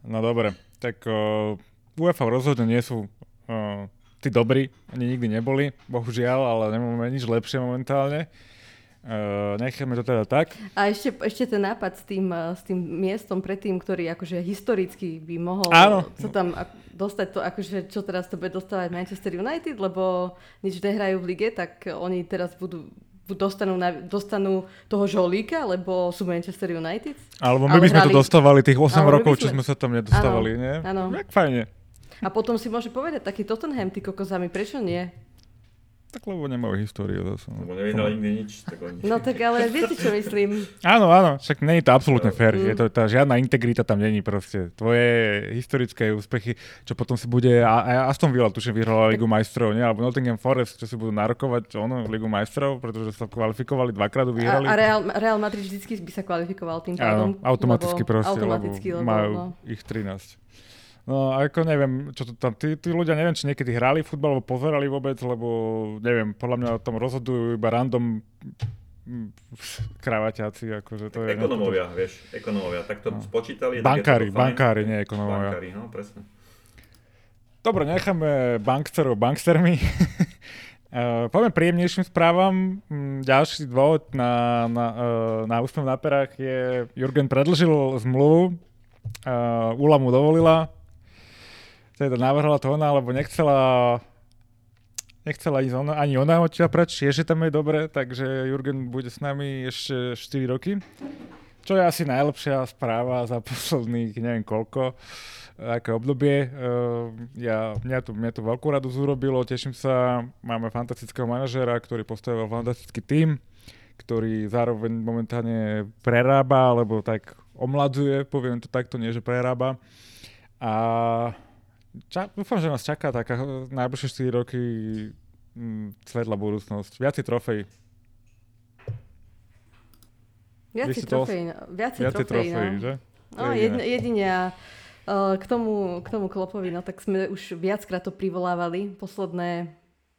A: No dobre, tak uh, UEFA rozhodne nie sú uh, tí dobrí, oni nikdy neboli, bohužiaľ, ale nemáme nič lepšie momentálne. Uh, necháme to teda tak.
C: A ešte, ešte ten nápad s tým, uh, s tým miestom predtým, ktorý akože historicky by mohol
A: Áno.
C: sa tam dostať to, akože čo teraz to bude dostávať Manchester United, lebo nič nehrajú v lige, tak oni teraz budú dostanú, na, dostanú toho žolíka, lebo sú Manchester United.
A: Alebo my by sme hrali... to dostávali tých 8 rokov, sme... čo sme sa tam nedostávali, áno, nie? Áno. Tak fajne.
C: A potom si môže povedať taký Tottenham, ty kokozami, prečo nie?
A: Tak lebo nemajú históriu zase.
B: Lebo nevyhrali nikdy nič. Tak oni...
C: No tak ale viete, čo myslím.
A: Áno, áno, však není to absolútne fér. Mm. Je to, tá, žiadna integrita tam není proste. Tvoje historické úspechy, čo potom si bude, a, a Aston Villa tuším vyhrala Ligu majstrov, nie? Alebo Nottingham Forest, čo si budú narokovať ono, Ligu majstrov, pretože sa kvalifikovali dvakrát, vyhrali.
C: A, a Real, Real Madrid vždycky by sa kvalifikoval tým pádom.
A: Áno, automaticky proste,
C: automaticky,
A: lebo, lebo majú no. ich 13. No ako neviem, čo to tam, tí, tí ľudia neviem, či niekedy hrali futbal, alebo pozerali vôbec, lebo neviem, podľa mňa o tom rozhodujú iba random mm, kravaťáci, akože to je...
B: Ekonomovia, vieš, ekonomovia, tak to no. spočítali.
A: Bankári, bankári, nie ekonomovia.
B: Bankári, no presne.
A: Dobre, necháme banksterov bankstermi. uh, poďme príjemnejším správam. Mm, ďalší dôvod na, na, uh, na úsmev na perách je, Jurgen predlžil zmluvu, uh, Ula mu dovolila, teda navrhla to ona, lebo nechcela nechcela ísť ona, ani ona odtiaľ preč, tiež tam je dobre, takže Jurgen bude s nami ešte 4 roky. Čo je asi najlepšia správa za posledných neviem koľko, aké obdobie. Uh, ja, mňa, to, mňa to veľkú radosť urobilo, teším sa, máme fantastického manažera, ktorý postavil fantastický tím, ktorý zároveň momentálne prerába, alebo tak omladzuje, poviem to takto, nie že prerába. A ča, dúfam, že nás čaká taká najbližšie 4 roky m, mm, svetla budúcnosť. Viacej trofej.
C: Viacej trofej, no. Viacej trofej, trofej no. že? No, jedine, uh, k tomu, k tomu Klopovi, no tak sme už viackrát to privolávali posledné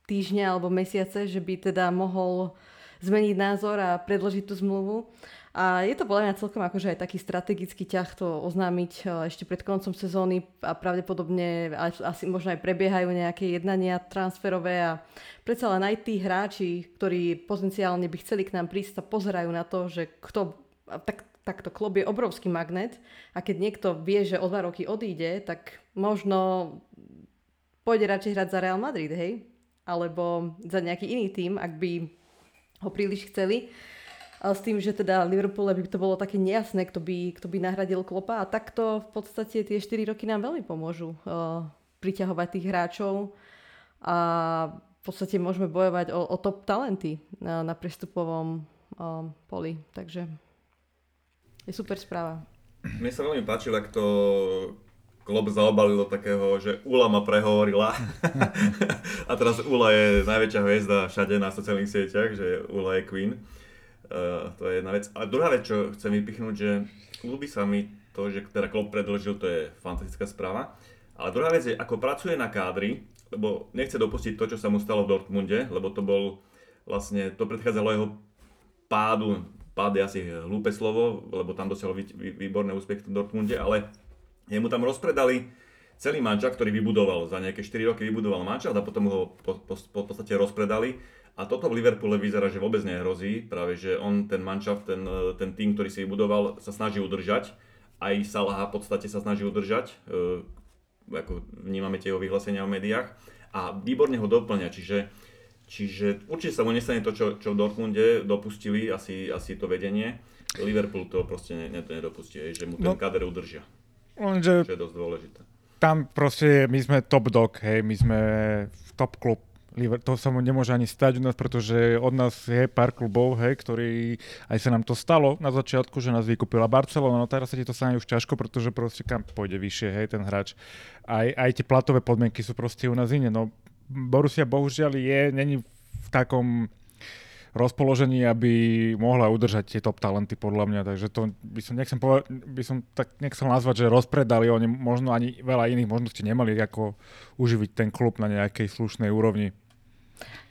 C: týždne alebo mesiace, že by teda mohol zmeniť názor a predložiť tú zmluvu. A je to podľa mňa celkom akože aj taký strategický ťah to oznámiť e, ešte pred koncom sezóny a pravdepodobne asi možno aj prebiehajú nejaké jednania transferové a predsa len aj tí hráči, ktorí potenciálne by chceli k nám prísť, sa pozerajú na to, že kto, tak, takto klub je obrovský magnet a keď niekto vie, že o dva roky odíde, tak možno pôjde radšej hrať za Real Madrid, hej? Alebo za nejaký iný tým, ak by ho príliš chceli s tým, že teda Liverpool by to bolo také nejasné, kto by, kto by nahradil Klopa a takto v podstate tie 4 roky nám veľmi pomôžu uh, priťahovať tých hráčov a v podstate môžeme bojovať o, o top talenty na, na prestupovom uh, poli, takže je super správa.
B: Mne sa veľmi páčilo, ak to Klopp zaobalil do takého, že Ula ma prehovorila. a teraz Ula je najväčšia hviezda všade na sociálnych sieťach, že Ula je Queen. Uh, to je jedna vec. A druhá vec, čo chcem vypichnúť, že ľúbi sa mi to, že teda Klopp predložil, to je fantastická správa. Ale druhá vec je, ako pracuje na kádri, lebo nechce dopustiť to, čo sa mu stalo v Dortmunde, lebo to bol vlastne, to predchádzalo jeho pádu, pád je asi hlúpe slovo, lebo tam dosiahol vý, vý, výborné úspech v Dortmunde, ale jemu tam rozpredali celý mančak, ktorý vybudoval, za nejaké 4 roky vybudoval mančak a potom ho po, po, po, v podstate rozpredali a toto v Liverpoole vyzerá, že vôbec nehrozí, práve že on ten manšaft, ten, ten tým, ktorý si vybudoval, sa snaží udržať. Aj Salaha v podstate sa snaží udržať, e, ako vnímame tie jeho vyhlásenia v médiách. A výborne ho doplňa, čiže, čiže určite sa mu nestane to, čo, čo v Dortmunde dopustili, asi, asi to vedenie. Liverpool to proste ne, ne, to nedopustí, že mu ten no, kader udržia.
A: Lenže
B: čo je dosť dôležité.
A: Tam proste my sme top dog, hej, my sme top klub to sa mu nemôže ani stať u nás, pretože od nás je pár klubov, hej, ktorí, aj sa nám to stalo na začiatku, že nás vykúpila Barcelona, no teraz sa ti to stane už ťažko, pretože proste kam pôjde vyššie, hej, ten hráč. Aj, aj tie platové podmienky sú proste u nás iné, no Borussia bohužiaľ je, není v takom rozpoložení, aby mohla udržať tie top talenty podľa mňa, takže to by som, nechcem povedať, by som tak nechcel nazvať, že rozpredali, oni možno ani veľa iných možností nemali, ako uživiť ten klub na nejakej slušnej úrovni.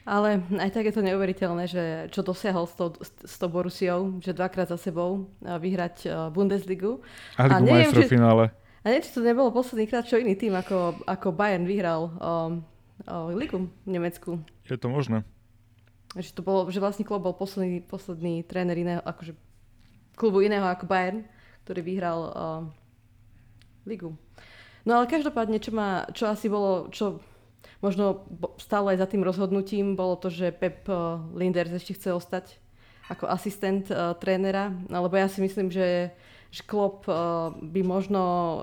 C: Ale aj tak je to neuveriteľné, že čo dosiahol s tou, s tou Borusiou, že dvakrát za sebou vyhrať Bundesligu.
A: A Ligu majstrov či, finále.
C: A neviem, či to nebolo posledný krát, čo iný tým ako, ako Bayern vyhral um, um, Ligu v Nemecku.
A: Je to možné.
C: Že, to bolo, že vlastne klub bol posledný, posledný tréner iného, akože klubu iného ako Bayern, ktorý vyhral uh, Ligu. No ale každopádne, čo, ma, čo asi bolo, čo možno stále aj za tým rozhodnutím bolo to, že Pep eh, Linders ešte chce ostať ako asistent uh, trénera, lebo ja si myslím, že, že Klopp uh, by možno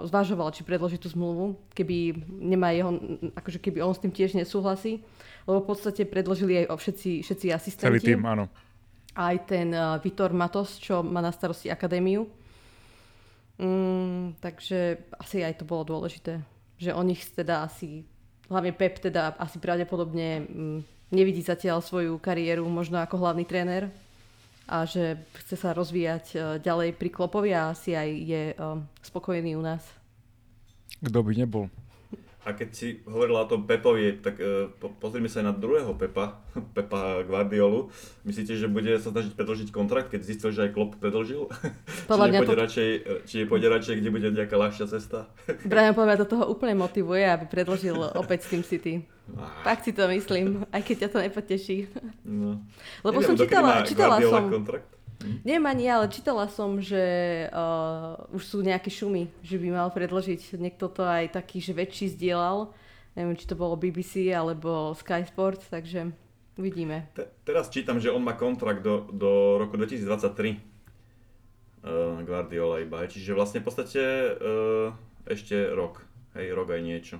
C: zvažoval, či predloží tú zmluvu, keby nemá jeho, akože keby on s tým tiež nesúhlasí, lebo v podstate predložili aj všetci, všetci asistenti.
A: Celý tým, áno.
C: Aj ten Vitor Matos, čo má na starosti akadémiu. Mm, takže asi aj to bolo dôležité, že o nich teda asi hlavne Pep teda asi pravdepodobne mm, nevidí zatiaľ svoju kariéru možno ako hlavný tréner a že chce sa rozvíjať e, ďalej pri Klopovi a asi aj je um, spokojný u nás.
A: Kto by nebol?
B: A keď si hovorila o tom Pepovi, tak uh, po, pozrime sa aj na druhého Pepa, Pepa Guardiolu. Myslíte, že bude sa snažiť predlžiť kontrakt, keď zistil, že aj Klopp predlžil? Podľa či, mňa po... radšej, či pôjde radšej, kde bude nejaká ľahšia cesta?
C: Brian Pavia to toho úplne motivuje, aby predlžil opäť s tým City. Ah. Tak si to myslím, aj keď ťa to nepoteší. No. Lebo Neviem, som čítala, čítala som... Kontrakt? Hm? Neviem ani ja, ale čítala som, že uh, už sú nejaké šumy, že by mal predložiť. Niekto to aj taký, že väčší zdieľal. Neviem, či to bolo BBC alebo Sky Sports, takže uvidíme.
B: Te, teraz čítam, že on má kontrakt do, do roku 2023. Uh, Guardiola iba. Čiže vlastne v podstate uh, ešte rok. Hej, rok aj niečo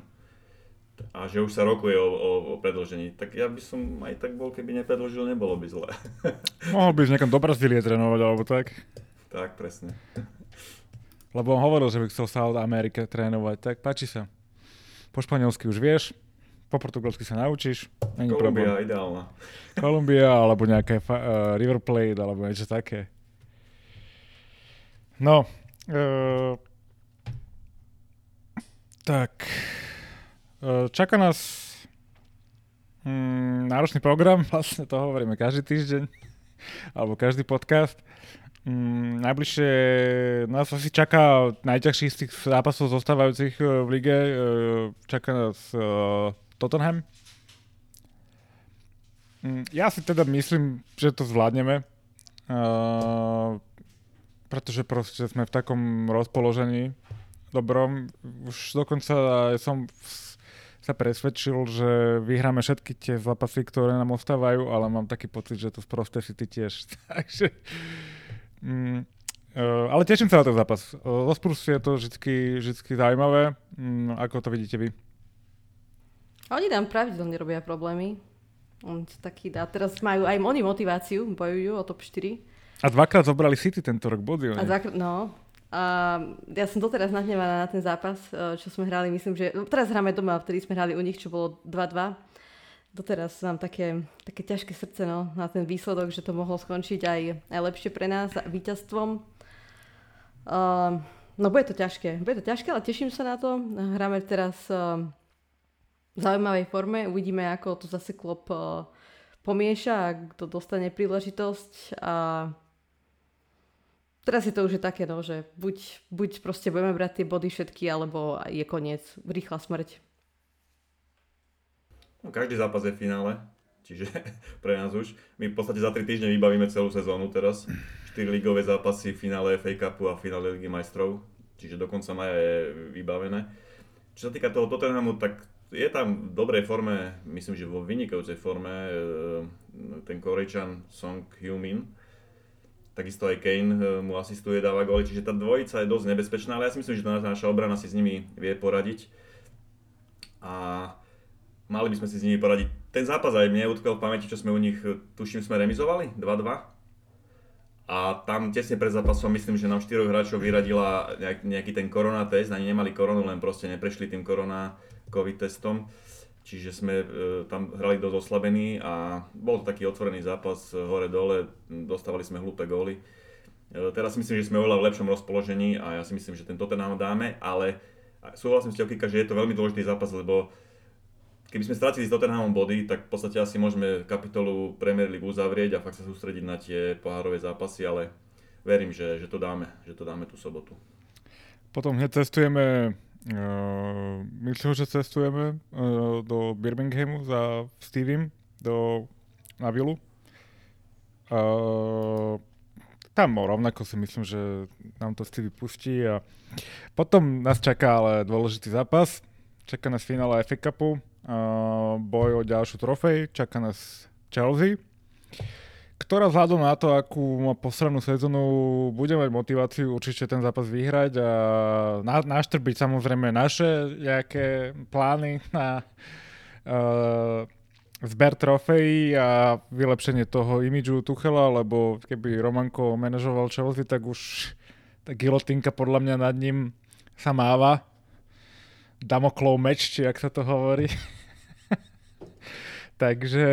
B: a že už sa rokuje o, o, o predlžení, tak ja by som aj tak bol, keby nepredlžil, nebolo by zle.
A: Mohol by niekam do Brazílie trénovať, alebo tak?
B: Tak, presne.
A: Lebo on hovoril, že by chcel sa od Amerike trénovať, tak páči sa. Po španielsky už vieš, po portugalsky sa naučíš, není
B: Kolumbia problém. ideálna.
A: Kolumbia, alebo nejaké uh, River Plate, alebo niečo také. No, uh, tak, čaká nás mm, náročný program, vlastne to hovoríme každý týždeň, alebo každý podcast. Mm, najbližšie nás asi čaká najťažší z tých zápasov zostávajúcich e, v lige. E, čaká nás Tottenham. Mm, ja si teda myslím, že to zvládneme. pretože proste sme v takom rozpoložení dobrom. Už dokonca som sa presvedčil, že vyhráme všetky tie zápasy, ktoré nám ostávajú, ale mám taký pocit, že to sprosté si ty tiež. Takže... Mm, uh, ale teším sa na ten zápas. Uh, Spurs je to vždy, vždy zaujímavé. Mm, ako to vidíte vy?
C: Oni nám pravidelne robia problémy. On taký dá. Teraz majú aj oni motiváciu, bojujú o top 4.
A: A dvakrát zobrali City tento rok body. A dvakrát,
C: no, a ja som doteraz nahnevaná na ten zápas, e, čo sme hrali, myslím, že no, teraz hráme doma, vtedy sme hrali u nich, čo bolo 2-2. Doteraz mám také, také ťažké srdce no, na ten výsledok, že to mohlo skončiť aj, aj lepšie pre nás víťazstvom. Uh, no bude to ťažké, bude to ťažké, ale teším sa na to. Hráme teraz uh, v zaujímavej forme, uvidíme, ako to zase klop uh, pomieša, ak to dostane príležitosť a teraz je to už také, no, že buď, buď proste budeme brať tie body všetky, alebo je koniec, rýchla smrť.
B: No, každý zápas je v finále, čiže pre nás už. My v podstate za 3 týždne vybavíme celú sezónu teraz. 4 ligové zápasy, finále FA Cupu a finále Ligy majstrov, čiže do konca maja je vybavené. Čo sa týka toho Tottenhamu, tak je tam v dobrej forme, myslím, že vo vynikajúcej forme e, ten Korejčan Song Hyun-min, Takisto aj Kane eh, mu asistuje, dáva góly, čiže tá dvojica je dosť nebezpečná, ale ja si myslím, že tá naša obrana si s nimi vie poradiť. A mali by sme si s nimi poradiť ten zápas aj mne utkal v pamäti, čo sme u nich, tuším, sme remizovali 2-2. A tam tesne pred zápasom myslím, že nám štyroch hráčov vyradila nejaký ten korona test, ani nemali koronu, len proste neprešli tým korona covid testom. Čiže sme e, tam hrali dosť oslabení a bol to taký otvorený zápas hore-dole, dostávali sme hlúpe góly. E, teraz myslím, že sme oveľa v lepšom rozpoložení a ja si myslím, že ten Tottenham dáme, ale súhlasím s Kika, že je to veľmi dôležitý zápas, lebo keby sme stratili s Tottenhamom body, tak v podstate asi môžeme kapitolu Premier League uzavrieť a fakt sa sústrediť na tie pohárové zápasy, ale verím, že, že to dáme, že to dáme tú sobotu.
A: Potom hneď cestujeme, myslím, že cestujeme uh, do Birminghamu za Stevem, do, na Vilu. Uh, tam rovnako si myslím, že nám to Stevie pustí a potom nás čaká ale dôležitý zápas. Čaká nás finále FA Cupu, boj o ďalšiu trofej, čaká nás Chelsea, ktorá vzhľadom na to, akú má posranú sezónu, bude mať motiváciu určite ten zápas vyhrať a na, naštrbiť samozrejme naše nejaké plány na uh, zber trofejí a vylepšenie toho imidžu Tuchela, lebo keby Romanko manažoval Chelsea, tak už tá gilotinka podľa mňa nad ním sa máva. Damoklov meč, či ak sa to hovorí. Takže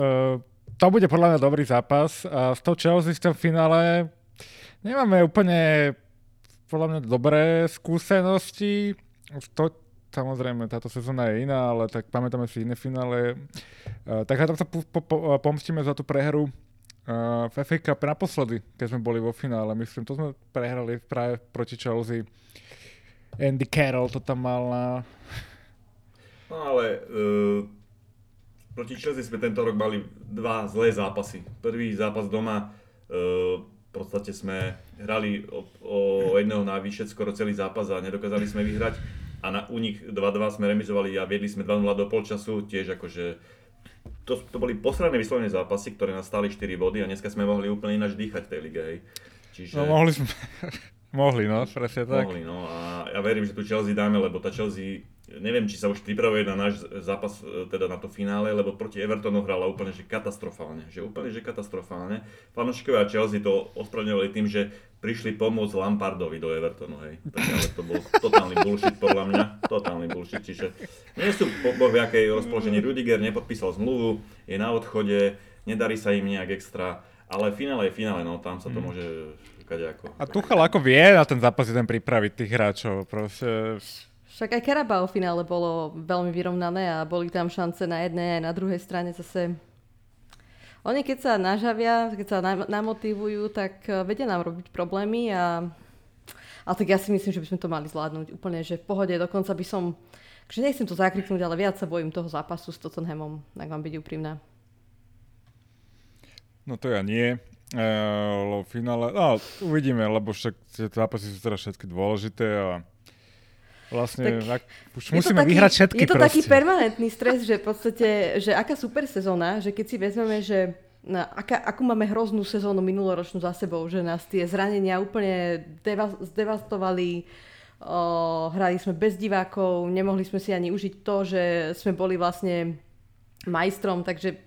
A: uh, to bude podľa mňa dobrý zápas. A s tou Chelsea v tom finále nemáme úplne podľa mňa dobré skúsenosti. To, samozrejme, táto sezóna je iná, ale tak pamätáme si iné finále. Uh, tak tam sa po, pomstíme za tú prehru uh, v FA Cup naposledy, keď sme boli vo finále. Myslím, to sme prehrali práve proti Chelsea. Andy Carroll to tam mal na...
B: No ale uh, proti Chelsea sme tento rok mali dva zlé zápasy. Prvý zápas doma, uh, v podstate sme hrali o, o jedného najvyššie skoro celý zápas a nedokázali sme vyhrať. A na, nich 2-2 sme remizovali a viedli sme 2-0 do polčasu, tiež akože to, to boli posledné vyslovené zápasy, ktoré nás stali 4 body a dneska sme mohli úplne ináč dýchať v tej lige. Hej.
A: Čiže... No mohli sme, mohli no, presne tak.
B: Mohli no a ja verím, že tu Chelsea dáme, lebo tá Chelsea neviem, či sa už pripravuje na náš zápas, e, teda na to finále, lebo proti Evertonu hrala úplne že katastrofálne, že úplne že katastrofálne. Fanúšikovia Chelsea to ospravedlňovali tým, že prišli pomôcť Lampardovi do Evertonu, hej. Tak, ale to bol totálny bullshit podľa mňa, totálny bullshit, čiže nie sú po, po v akej rozpoložení. Rudiger nepodpísal zmluvu, je na odchode, nedarí sa im nejak extra, ale finále je finále, no tam sa to mm. môže ako.
A: A Tuchel ako vie na ten zápas ten pripraviť tých hráčov, proste
C: však aj Carabao v finále bolo veľmi vyrovnané a boli tam šance na jednej aj na druhej strane zase. Oni keď sa nažavia, keď sa namotivujú, tak eh, vedia nám robiť problémy a ale tak ja si myslím, že by sme to mali zvládnuť úplne, že v pohode, dokonca by som, že nechcem to zakriknúť, ale viac sa bojím toho zápasu s Tottenhamom, ak mám byť úprimná.
A: No to ja nie. V finále, no uvidíme, lebo však tie zápasy sú teraz všetky dôležité a Vlastne, tak ak, už musíme taký, vyhrať všetky
C: Je to
A: proste.
C: taký permanentný stres, že v podstate, že aká super sezóna, že keď si vezmeme, že na, aká, akú máme hroznú sezónu minuloročnú za sebou, že nás tie zranenia úplne deva, zdevastovali, o, hrali sme bez divákov, nemohli sme si ani užiť to, že sme boli vlastne majstrom, takže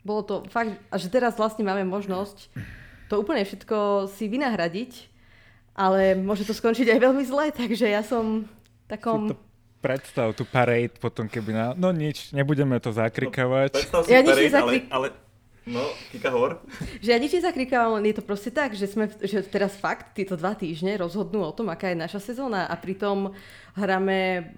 C: bolo to fakt, a že teraz vlastne máme možnosť to úplne všetko si vynahradiť ale môže to skončiť aj veľmi zle, takže ja som takom...
A: predstav tú parade potom, keby na... No nič, nebudeme to zakrikavať. No,
B: predstav si ja parade, zakrik... ale, ale... No, Kika hovor.
C: Že ja nič nezakrikávam, len je to proste tak, že, sme, že teraz fakt tieto dva týždne rozhodnú o tom, aká je naša sezóna a pritom hráme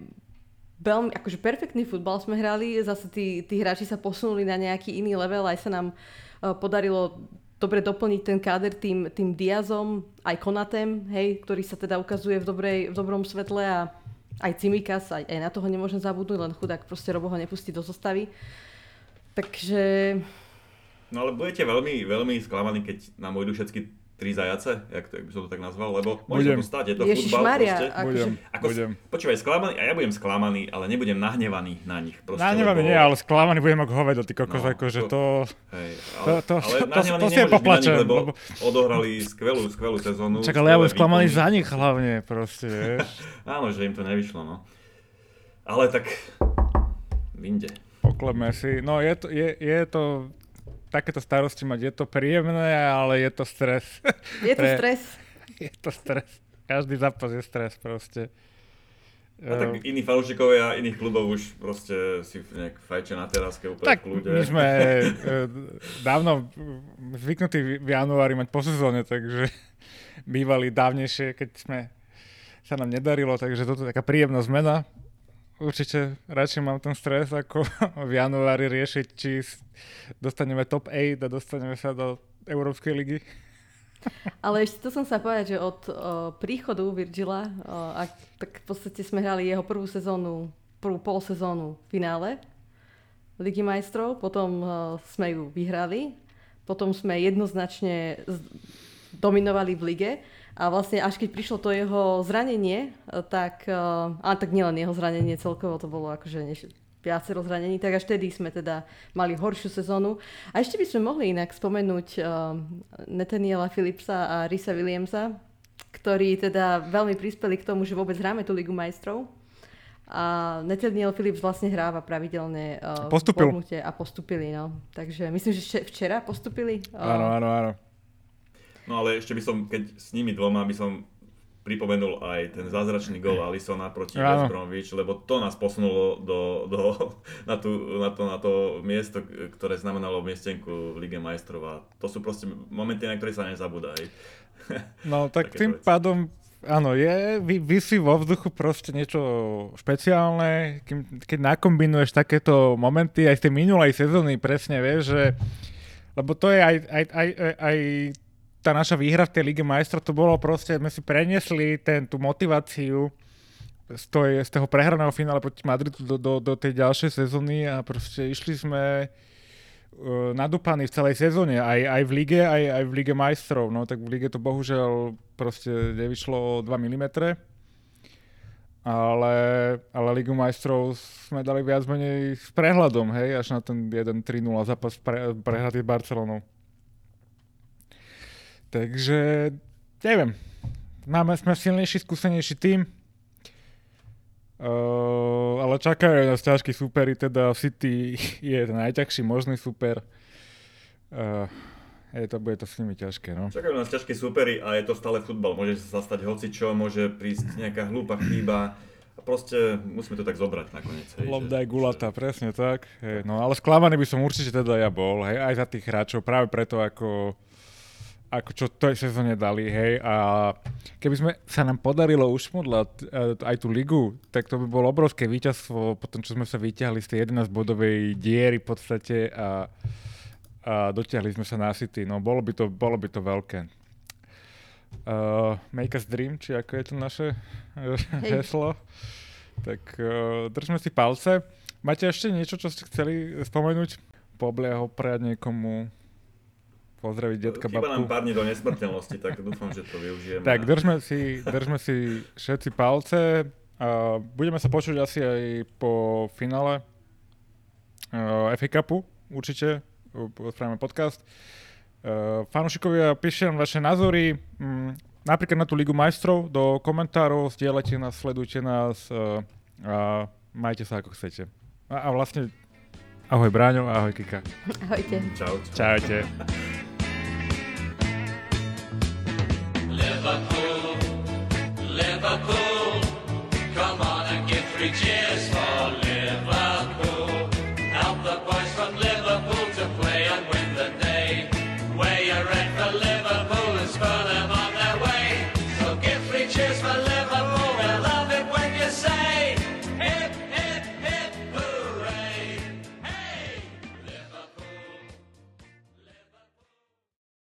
C: veľmi, akože perfektný futbal sme hrali, zase tí, tí hráči sa posunuli na nejaký iný level, aj sa nám uh, podarilo dobre doplniť ten káder tým, tým Diazom, aj Konatem, hej, ktorý sa teda ukazuje v, dobrej, v dobrom svetle a aj Cimikas, aj, aj na toho nemôžem zabudnúť, len chudák proste Robo ho nepustí do zostavy. Takže...
B: No ale budete veľmi, veľmi sklamaní, keď nám ujdu všetky tri zajace, jak, to, jak by som to tak nazval, lebo môže to stať, je to Ježiš futbal
C: Maria, proste. Akože...
A: Budem,
B: ako, budem. Počúvaj, sklamaný, a ja budem sklamaný, ale nebudem nahnevaný na nich. Proste,
A: nahnevaný lebo... nie, ale sklamaný budem ako hovedo, ty kokos, no, akože to... Hej,
B: ale, to, to, ale to, to, to, to si poplačem. Lebo, lebo odohrali skvelú, skvelú sezónu.
A: Čak, ale ja budem sklamaný za nich hlavne, proste.
B: Áno, že im to nevyšlo, no. Ale tak... Vinde.
A: Pokleme si. No je to, je, je to takéto starosti mať, je to príjemné, ale je to stres.
C: Je to stres.
A: je to stres. Každý zápas je stres proste.
B: A tak iní fanúšikovia iných klubov už proste si nejak fajčia na teráske úplne
A: tak
B: v kľude.
A: my sme e, dávno zvyknutí v januári mať po sezóne, takže bývali dávnejšie, keď sme sa nám nedarilo, takže toto je taká príjemná zmena. Určite radšej mám ten stres, ako v januári riešiť, či dostaneme top 8 a dostaneme sa do Európskej ligy.
C: Ale ešte to som sa povedať, že od o, príchodu Virgila, o, a, tak v podstate sme hrali jeho prvú sezónu, prvú pol v finále Ligy majstrov, potom o, sme ju vyhrali, potom sme jednoznačne dominovali v lige a vlastne až keď prišlo to jeho zranenie, tak, a tak nielen jeho zranenie celkovo, to bolo akože viacero zranení, tak až vtedy sme teda mali horšiu sezónu. A ešte by sme mohli inak spomenúť uh, Nathaniela Philipsa a Risa Williamsa, ktorí teda veľmi prispeli k tomu, že vôbec hráme tú Ligu majstrov. A Nathaniel Philips vlastne hráva pravidelne uh,
A: Postupil.
C: v a postupili. No. Takže myslím, že včera postupili.
A: Áno, áno, áno.
B: No ale ešte by som, keď s nimi dvoma by som pripomenul aj ten zázračný gol Alisona proti West Bromwich, lebo to nás posunulo do, do, na, tú, na, to, na to miesto, ktoré znamenalo miestenku v Lige majstrov a to sú proste momenty, na ktoré sa nezabúda. Aj.
A: No tak tým veci. pádom Áno, je, vy, vysí vo vzduchu proste niečo špeciálne, keď nakombinuješ takéto momenty aj z tej minulej sezóny, presne vieš, že lebo to je aj, aj, aj, aj tá naša výhra v tej Lige majstrov, to bolo proste, sme si preniesli ten, tú motiváciu z, toho, z toho prehraného finále proti Madridu do, do, do tej ďalšej sezóny a proste išli sme uh, nadúpaní v celej sezóne, aj, aj v lige, aj, aj v lige majstrov, no tak v lige to bohužiaľ proste nevyšlo o 2 mm, ale, ale Ligu majstrov sme dali viac menej s prehľadom, hej, až na ten jeden 3-0 zápas pre, prehratý s Barcelonou. Takže neviem. Máme, sme silnejší, skúsenejší tým. Uh, ale čakajú nás ťažkí súperi, teda City je ten najťažší možný super. Uh, je to, bude to s nimi ťažké, no.
B: Čakajú nás ťažké súpery a je to stále futbal. Môže sa stať hoci čo, môže prísť nejaká hlúpa chyba. A proste musíme to tak zobrať nakoniec.
A: Lobda je gulata, že... presne tak. Hej, no ale sklamaný by som určite teda ja bol, hej, aj za tých hráčov, práve preto ako ako čo tej sezóne dali, hej, a keby sme sa nám podarilo ušmodlať e, aj tú ligu, tak to by bolo obrovské víťazstvo po tom, čo sme sa vyťahli z tej 11-bodovej diery v podstate a, a dotiahli sme sa na City, no bolo by to, bolo by to veľké. Uh, make us dream, či ako je to naše hey. heslo. Tak uh, držme si palce. Máte ešte niečo, čo ste chceli spomenúť? Poblia ho prejať niekomu pozdraviť detka,
B: Chýba babku. nám pár dní do nesmrteľnosti, tak dúfam, že to využijeme.
A: Tak držme si, držme si všetci palce. Uh, budeme sa počuť asi aj po finále uh, FA Cupu, určite. Spravíme podcast. Uh, fanúšikovia, píšte nám vaše názory, um, napríklad na tú Ligu majstrov do komentárov, zdieľajte nás, sledujte nás uh, a majte sa ako chcete. A, a vlastne ahoj Bráňo, ahoj Kika.
C: Ahojte.
B: Čau.
A: Čaute.